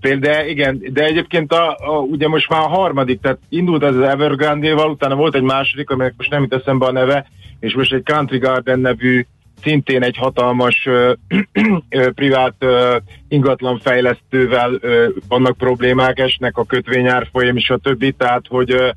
de igen, de egyébként a, a, ugye most már a harmadik, tehát indult az Evergrande-val, utána volt egy második, aminek most nem jut eszembe a neve, és most egy Country Garden nevű szintén egy hatalmas ö, ö, privát ö, ingatlanfejlesztővel ö, vannak problémák, esnek a kötvényárfolyam és a többi, tehát hogy ö,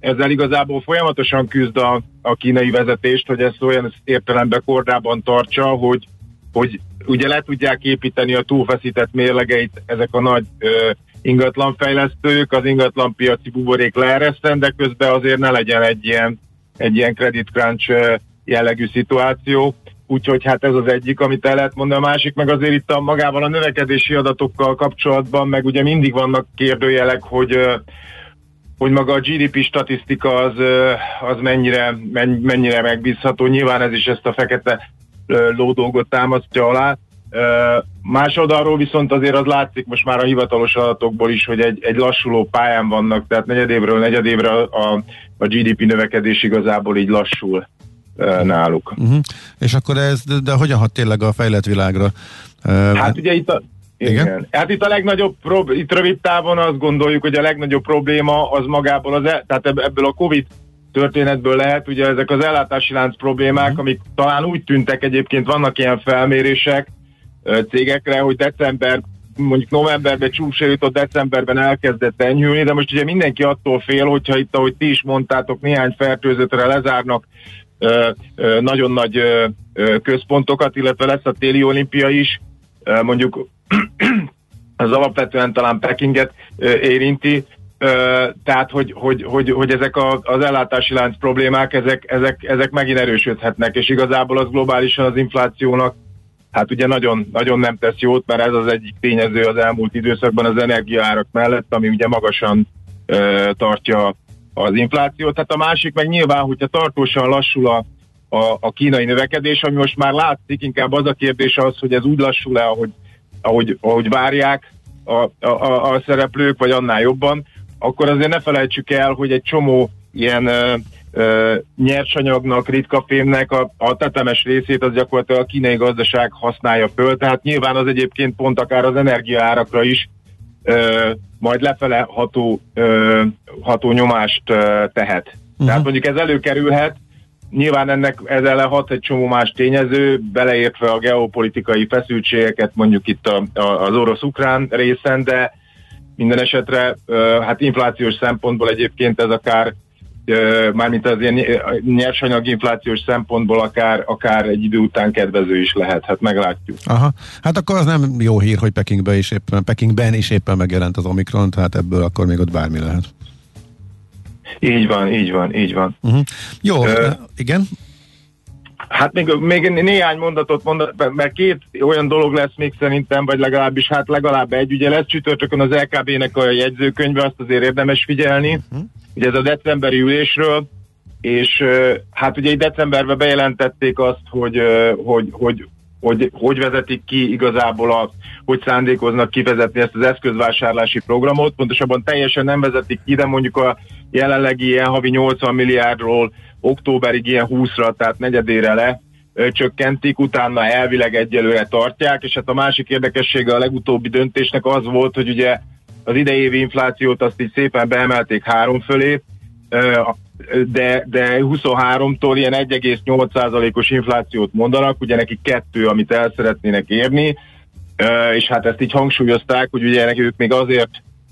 ezzel igazából folyamatosan küzd a, a kínai vezetést, hogy ezt olyan értelemben kordában tartsa, hogy, hogy ugye le tudják építeni a túlfeszített mérlegeit ezek a nagy ö, ingatlanfejlesztők, az ingatlanpiaci buborék leereszten, de közben azért ne legyen egy ilyen, egy ilyen credit crunch jellegű szituáció. Úgyhogy hát ez az egyik, amit el lehet mondani. A másik meg azért itt a magával a növekedési adatokkal kapcsolatban, meg ugye mindig vannak kérdőjelek, hogy hogy maga a GDP statisztika az, az mennyire, men- mennyire megbízható. Nyilván ez is ezt a fekete ö, ló dolgot támasztja alá. Ö, Más oldalról viszont azért az látszik most már a hivatalos adatokból is, hogy egy, egy lassuló pályán vannak, tehát negyedévről negyedévre a, a GDP növekedés igazából így lassul náluk. Uh-huh. És akkor ez, de, de hogyan hat tényleg a fejlett világra? Hát ugye itt a, Igen? igen. Hát itt a legnagyobb, prob- itt rövid távon azt gondoljuk, hogy a legnagyobb probléma az magából, az el, tehát ebb- ebből a Covid történetből lehet, ugye ezek az ellátási lánc problémák, amik talán úgy tűntek egyébként, vannak ilyen felmérések cégekre, hogy december, mondjuk novemberben csúcsra jutott, decemberben elkezdett enyhülni, de most ugye mindenki attól fél, hogyha itt, ahogy ti is mondtátok, néhány fertőzötre lezárnak nagyon nagy központokat, illetve lesz a téli olimpia is, mondjuk az alapvetően talán Pekinget érinti, tehát hogy, hogy, hogy, hogy ezek a, az ellátási lánc problémák, ezek, ezek, ezek megint erősödhetnek, és igazából az globálisan az inflációnak hát ugye nagyon, nagyon nem tesz jót, mert ez az egyik tényező az elmúlt időszakban az energiaárak mellett, ami ugye magasan ö, tartja az inflációt. Tehát a másik meg nyilván, hogyha tartósan lassul a, a, a kínai növekedés, ami most már látszik, inkább az a kérdés az, hogy ez úgy lassul-e, ahogy, ahogy, ahogy várják a, a, a, szereplők, vagy annál jobban, akkor azért ne felejtsük el, hogy egy csomó ilyen ö, ö, nyersanyagnak, ritka fémnek a, a tetemes részét az gyakorlatilag a kínai gazdaság használja föl, tehát nyilván az egyébként pont akár az energiaárakra is ö, majd lefele ható, ö, ható nyomást ö, tehet. Uh-huh. Tehát mondjuk ez előkerülhet, Nyilván ennek ez ellen hat egy csomó más tényező, beleértve a geopolitikai feszültségeket mondjuk itt a, a, az orosz-ukrán részen, de minden esetre hát inflációs szempontból egyébként ez akár mármint az ilyen nyersanyag inflációs szempontból akár, akár egy idő után kedvező is lehet, hát meglátjuk. Aha, hát akkor az nem jó hír, hogy Pekingben is éppen, Pekingben is éppen megjelent az Omikron, tehát ebből akkor még ott bármi lehet. Így van, így van, így van. Uh-huh. Jó, uh, igen? Hát még, még néhány mondatot mondat, mert két olyan dolog lesz még szerintem, vagy legalábbis hát legalább egy. Ugye lesz csütörtökön az LKB-nek a jegyzőkönyve, azt azért érdemes figyelni. Uh-huh. Ugye ez a decemberi ülésről, és hát ugye decemberben bejelentették azt, hogy, hogy, hogy, hogy, hogy vezetik ki igazából, a, hogy szándékoznak kivezetni ezt az eszközvásárlási programot. Pontosabban teljesen nem vezetik ki, de mondjuk a jelenlegi ilyen havi 80 milliárdról októberig ilyen 20-ra, tehát negyedére le csökkentik, utána elvileg egyelőre tartják, és hát a másik érdekessége a legutóbbi döntésnek az volt, hogy ugye az idejévi inflációt azt így szépen beemelték három fölé, de, de 23-tól ilyen 1,8%-os inflációt mondanak, ugye nekik kettő, amit el szeretnének érni, és hát ezt így hangsúlyozták, hogy ugye ők még azért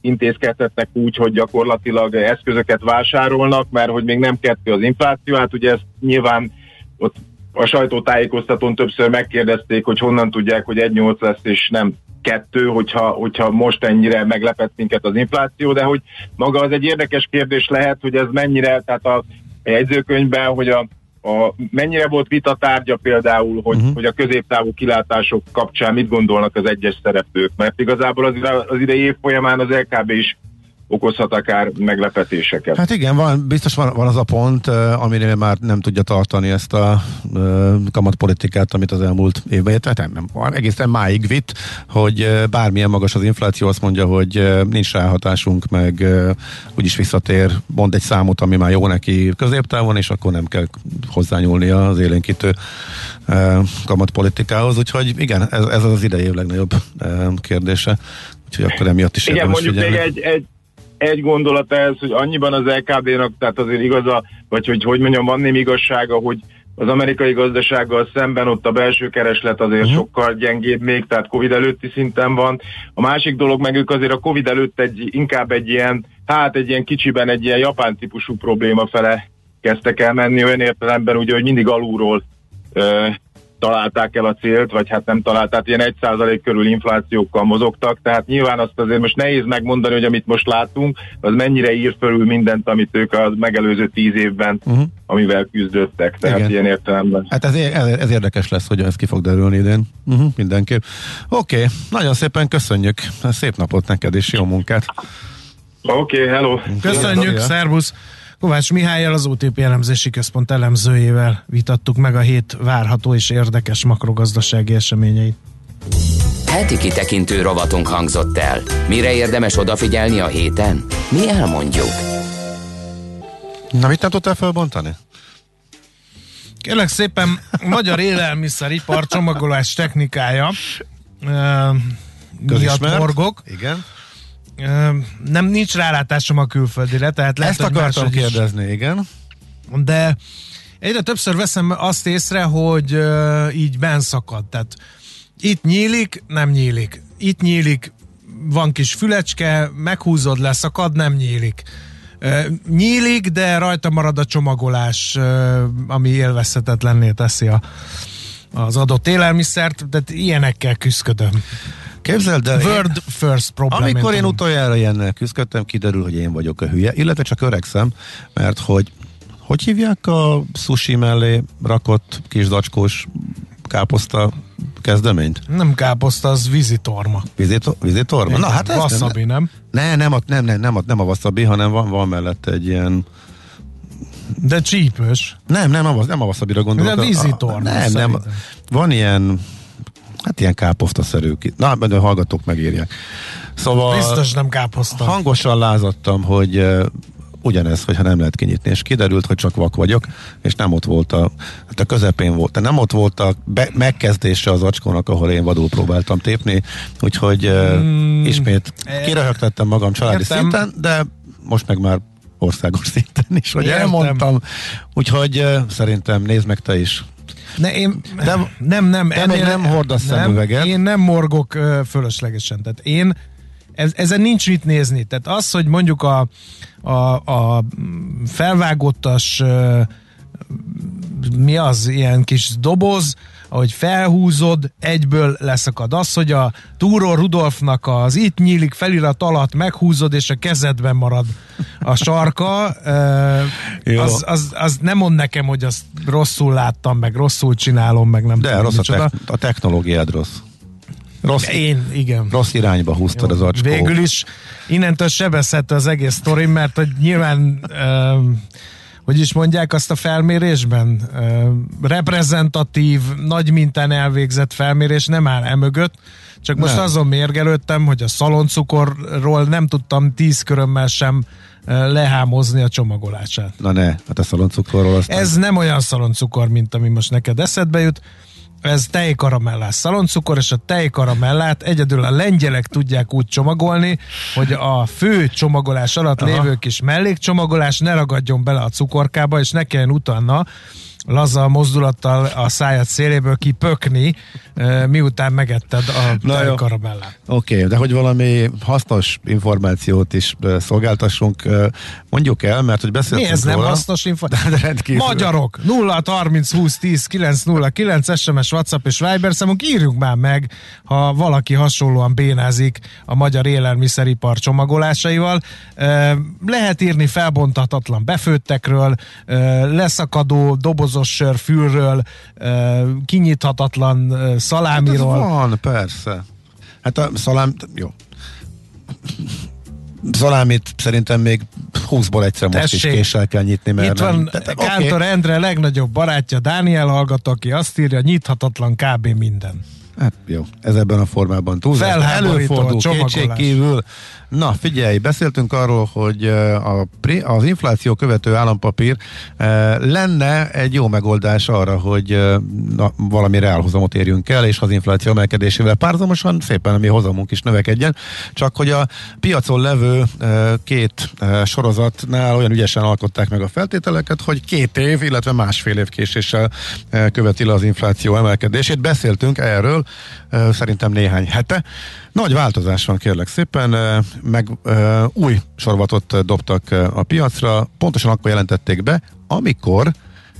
intézkedhetnek úgy, hogy gyakorlatilag eszközöket vásárolnak, mert hogy még nem kettő az infláció, hát ugye ezt nyilván ott a sajtótájékoztatón többször megkérdezték, hogy honnan tudják, hogy 1,8 lesz és nem kettő, hogyha, hogyha most ennyire meglepett minket az infláció, de hogy maga az egy érdekes kérdés lehet, hogy ez mennyire, tehát a jegyzőkönyvben, hogy a, a, mennyire volt vita tárgya például, hogy, uh-huh. hogy a középtávú kilátások kapcsán mit gondolnak az egyes szereplők, mert igazából az, az idei év folyamán az LKB is okozhat akár meglepetéseket. Hát igen, van, biztos van, van az a pont, amire már nem tudja tartani ezt a kamatpolitikát, amit az elmúlt évben, ért. tehát nem, nem, egészen máig vitt, hogy bármilyen magas az infláció, azt mondja, hogy nincs ráhatásunk, meg úgyis visszatér, mond egy számot, ami már jó neki középtávon, és akkor nem kell hozzányúlni az élénkítő uh, kamatpolitikához, úgyhogy igen, ez, ez az idei legnagyobb kérdése, úgyhogy akkor emiatt is Igen, mondjuk figyelni. még egy, egy, egy gondolat ez, hogy annyiban az LKB-nak, tehát azért igaza, vagy hogy hogy mondjam, van némi igazsága, hogy az amerikai gazdasággal szemben ott a belső kereslet azért uh-huh. sokkal gyengébb még, tehát Covid előtti szinten van. A másik dolog meg ők azért a Covid előtt egy, inkább egy ilyen, hát egy ilyen kicsiben egy ilyen japán típusú probléma fele kezdtek el menni, olyan értelemben ugye, hogy mindig alulról találták el a célt, vagy hát nem találták, ilyen 1% körül inflációkkal mozogtak, tehát nyilván azt azért most nehéz megmondani, hogy amit most látunk, az mennyire ír fölül mindent, amit ők a megelőző 10 évben, uh-huh. amivel küzdöttek, tehát Igen. ilyen értelemben. Hát ez, ez, ez érdekes lesz, hogy ez ki fog derülni idén, uh-huh, mindenképp. Oké, okay, nagyon szépen köszönjük, szép napot neked és jó munkát! Oké, okay, hello! Köszönjük, szervusz! Kovács Mihályjal, az OTP elemzési központ elemzőjével vitattuk meg a hét várható és érdekes makrogazdasági eseményeit. Heti kitekintő rovatunk hangzott el. Mire érdemes odafigyelni a héten? Mi elmondjuk. Na, mit nem tudtál felbontani? Kérlek szépen, magyar élelmiszeripar csomagolás technikája uh, miatt morgok. Igen nem nincs rálátásom a külföldire, tehát lehet, Ezt akartam kérdezni, is. igen. De egyre többször veszem azt észre, hogy így benszakad. Tehát itt nyílik, nem nyílik. Itt nyílik, van kis fülecske, meghúzod, leszakad, nem nyílik. Nyílik, de rajta marad a csomagolás, ami élvezhetetlenné teszi a, az adott élelmiszert, tehát ilyenekkel küzdködöm. Képzeld el, Word én, first problem. Amikor én utoljára ilyennel küzdöttem, kiderül, hogy én vagyok a hülye, illetve csak öregszem, mert hogy hogy hívják a sushi mellé rakott kis zacskós káposzta kezdeményt? Nem káposzta, az vízitorma. Vizito, vízitorma? Igen, Na hát wasabi, nem? Nem, nem, nem, nem, nem, nem, a, nem a wasabi, hanem van, van mellett egy ilyen de csípős. Nem, nem, nem a wasabi-ra gondolok. De vízitorma. Nem, nem. Van ilyen Hát ilyen káposztaszerű. Na, majd a hallgatók megírják. Szóval... Biztos nem káposzta. Hangosan lázadtam, hogy ugyanez, hogyha nem lehet kinyitni, és kiderült, hogy csak vak vagyok, és nem ott volt a, hát a közepén volt, de nem ott volt a be, megkezdése az acskónak, ahol én vadul próbáltam tépni, úgyhogy uh, hmm, ismét kiröhögtettem magam családi értem. szinten, de most meg már országos szinten is, hogy értem. elmondtam. Úgyhogy szerintem nézd meg te is ne, én, de, nem, nem. Te még nem hordasz nem, szemüveget. Én nem morgok fölöslegesen. Tehát én ez, ezen nincs mit nézni. Tehát az, hogy mondjuk a, a, a felvágottas mi az, ilyen kis doboz, ahogy felhúzod, egyből leszakad. Az, hogy a Túró Rudolfnak az itt nyílik felirat alatt meghúzod, és a kezedben marad a sarka, az, az, az nem mond nekem, hogy azt rosszul láttam, meg rosszul csinálom, meg nem De tudom, rossz a, te- a technológiád rossz. Rossz, Én, igen. Rossz irányba húztad Jó. az acskó. Végül is innentől sebezhető az egész sztori, mert hogy nyilván uh, hogy is mondják azt a felmérésben? reprezentatív, nagy mintán elvégzett felmérés nem áll emögött, csak most nem. azon mérgelődtem, hogy a szaloncukorról nem tudtam tíz körömmel sem lehámozni a csomagolását. Na ne, hát a szaloncukorról aztán... Ez nem olyan szaloncukor, mint ami most neked eszedbe jut ez tejkaramellás szaloncukor, és a tejkaramellát egyedül a lengyelek tudják úgy csomagolni, hogy a fő csomagolás alatt Aha. lévő kis mellékcsomagolás ne ragadjon bele a cukorkába, és ne kelljen utána laza mozdulattal a szájad széléből kipökni, miután megetted a karamellát. Oké, okay, de hogy valami hasznos információt is szolgáltassunk, mondjuk el, mert hogy beszéltünk Mi ez róla, nem hasznos információ? Magyarok, 0 30 20 10 9 0 9 SMS, WhatsApp és Viber számunk, írjunk már meg, ha valaki hasonlóan bénázik a magyar élelmiszeripar csomagolásaival. Lehet írni felbontatatlan befőttekről, leszakadó dobozok gázos sör fülről, kinyithatatlan szalámiról. Hát van, persze. Hát a szalám, jó. Zalámit szerintem még 20-ból egyszer most Tessék. is késsel kell nyitni, mert Itt van nem. Kántor Endre legnagyobb barátja, Dániel hallgató, aki azt írja, nyithatatlan kb. minden. Hát jó, ez ebben a formában túlzás. Előfordul a csomagolás. kétség kívül. Na figyelj, beszéltünk arról, hogy a, az infláció követő állampapír lenne egy jó megoldás arra, hogy na, valami reálhozamot érjünk el, és az infláció emelkedésével párhuzamosan szépen a mi hozamunk is növekedjen. Csak hogy a piacon levő két sorozatnál olyan ügyesen alkották meg a feltételeket, hogy két év, illetve másfél év késéssel követi le az infláció emelkedését. Beszéltünk erről szerintem néhány hete. Nagy változás van kérlek szépen, meg új sorvatot dobtak a piacra, pontosan akkor jelentették be, amikor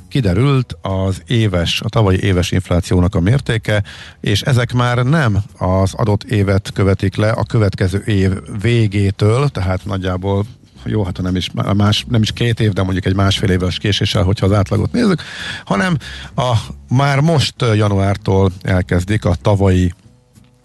kiderült az éves, a tavalyi éves inflációnak a mértéke, és ezek már nem az adott évet követik le a következő év végétől, tehát nagyjából jó, hát nem is, más, nem is két év, de mondjuk egy másfél éves késéssel, hogyha az átlagot nézzük, hanem a már most januártól elkezdik a tavalyi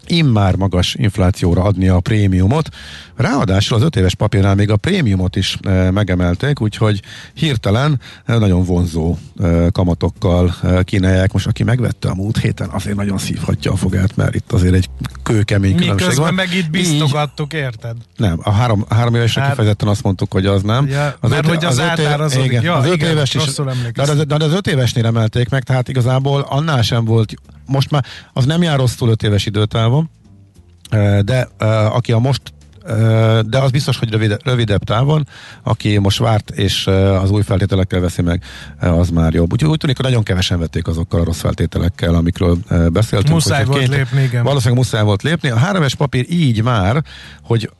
immár magas inflációra adni a prémiumot. Ráadásul az öt éves papírnál még a prémiumot is e, megemelték, úgyhogy hirtelen e, nagyon vonzó e, kamatokkal e, kínálják. Most aki megvette a múlt héten, azért nagyon szívhatja a fogát, mert itt azért egy kőkemény különbség Miközben van. meg itt biztogattuk, érted? nem, a három, a három évesre Hát- kifejezetten azt mondtuk, hogy az nem. Ja, mert hogy az öt év- átárazódik. Igen, Ja, az öt igen, éves is. De az, de az öt évesnél emelték meg, tehát igazából annál sem volt, most már az nem jár rosszul öt éves időtávon, eh, de aki a most de az biztos, hogy rövide, rövidebb távon, aki most várt és az új feltételekkel veszi meg, az már jobb. Úgyhogy úgy tűnik, hogy nagyon kevesen vették azokkal a rossz feltételekkel, amikről beszéltünk. Muszáj volt lépni, igen. Valószínűleg muszáj volt lépni. A háromes papír így már, hogy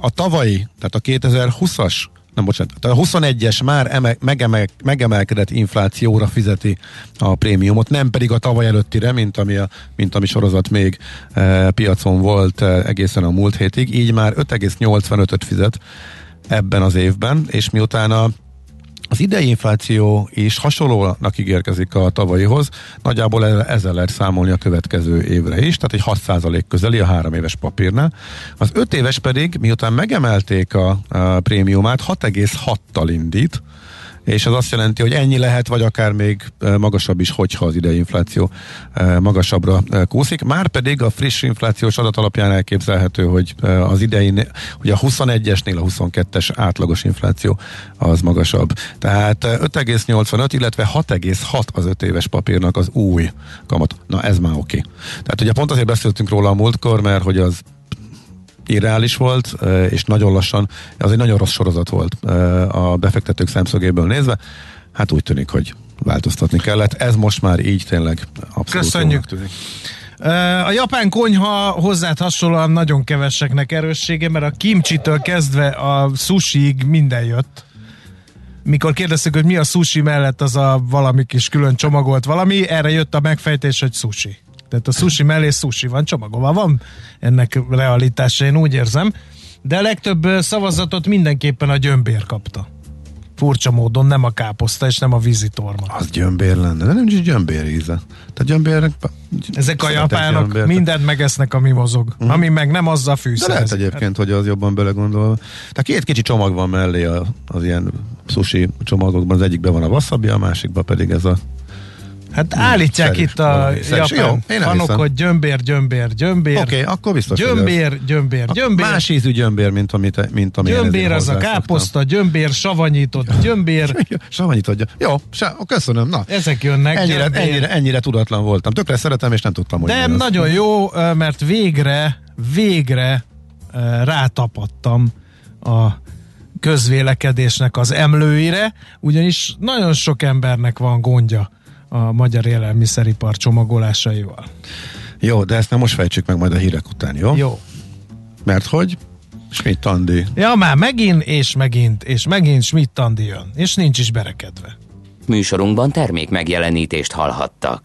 a tavalyi, tehát a 2020-as nem bocsánat, a 21-es már eme, megemel, megemelkedett inflációra fizeti a prémiumot, nem pedig a tavaly előttire, mint ami, a, mint ami sorozat még e, piacon volt e, egészen a múlt hétig, így már 5,85-öt fizet ebben az évben, és miután a az idei infláció is hasonlónak ígérkezik a tavalyihoz, nagyjából ezzel lehet számolni a következő évre is, tehát egy 6% közeli a három éves papírnál. Az öt éves pedig, miután megemelték a, a prémiumát, 6,6-tal indít, és az azt jelenti, hogy ennyi lehet, vagy akár még magasabb is, hogyha az idei infláció magasabbra kúszik. Már pedig a friss inflációs adat alapján elképzelhető, hogy az idei, hogy a 21-esnél a 22-es átlagos infláció az magasabb. Tehát eh, 5,85, illetve 6,6 az 5 éves papírnak az új kamat. Na ez már oké. Tehát ugye pont azért beszéltünk róla a múltkor, mert hogy az irreális volt, és nagyon lassan, az egy nagyon rossz sorozat volt a befektetők szemszögéből nézve. Hát úgy tűnik, hogy változtatni kellett. Ez most már így tényleg abszolút Köszönjük. tűnik. A japán konyha hozzád hasonlóan nagyon keveseknek erőssége, mert a kimcsitől kezdve a sushiig minden jött. Mikor kérdeztük, hogy mi a sushi mellett az a valami kis külön csomagolt valami, erre jött a megfejtés, hogy sushi. Tehát a sushi mellé sushi van csomagolva. Van ennek realitása, én úgy érzem. De a legtöbb szavazatot mindenképpen a gyömbér kapta. Furcsa módon, nem a káposzta és nem a vízitorma. Az gyömbér lenne, de nem is gyömbér íze. Tehát gyömbérnek... Ezek a japánok gyömbért. mindent megesznek, ami mozog. Uh-huh. Ami meg nem azzal De fűszer. lehet egyébként, hogy az jobban belegondolva. Tehát két kicsi csomag van mellé a, az ilyen sushi csomagokban, az egyikben van a wasabi, a másikban pedig ez a Hát állítják itt a Valami szerű. Jó, japán én fanok, elhiszem. hogy gyömbér, gyömbér, gyömbér. Oké, okay, akkor biztos, Gyömbér, gyömbér, gyömbér. Más ízű gyömbér, mint amit, mint amilyen Gyömbér az a káposzta, gyömbér, savanyított, gyömbér. Savanyit adja. Jó, se, köszönöm. Na, Ezek jönnek. ennyire, gyömbér. ennyire, ennyire tudatlan voltam. Tökre szeretem, és nem tudtam, hogy De az. nagyon jó, mert végre, végre rátapadtam a közvélekedésnek az emlőire, ugyanis nagyon sok embernek van gondja a magyar élelmiszeripar csomagolásaival. Jó, de ezt nem most fejtsük meg majd a hírek után, jó? Jó. Mert hogy? Schmidt Andi. Ja, már megint, és megint, és megint Schmidt Andi jön, és nincs is berekedve. Műsorunkban termék megjelenítést hallhattak.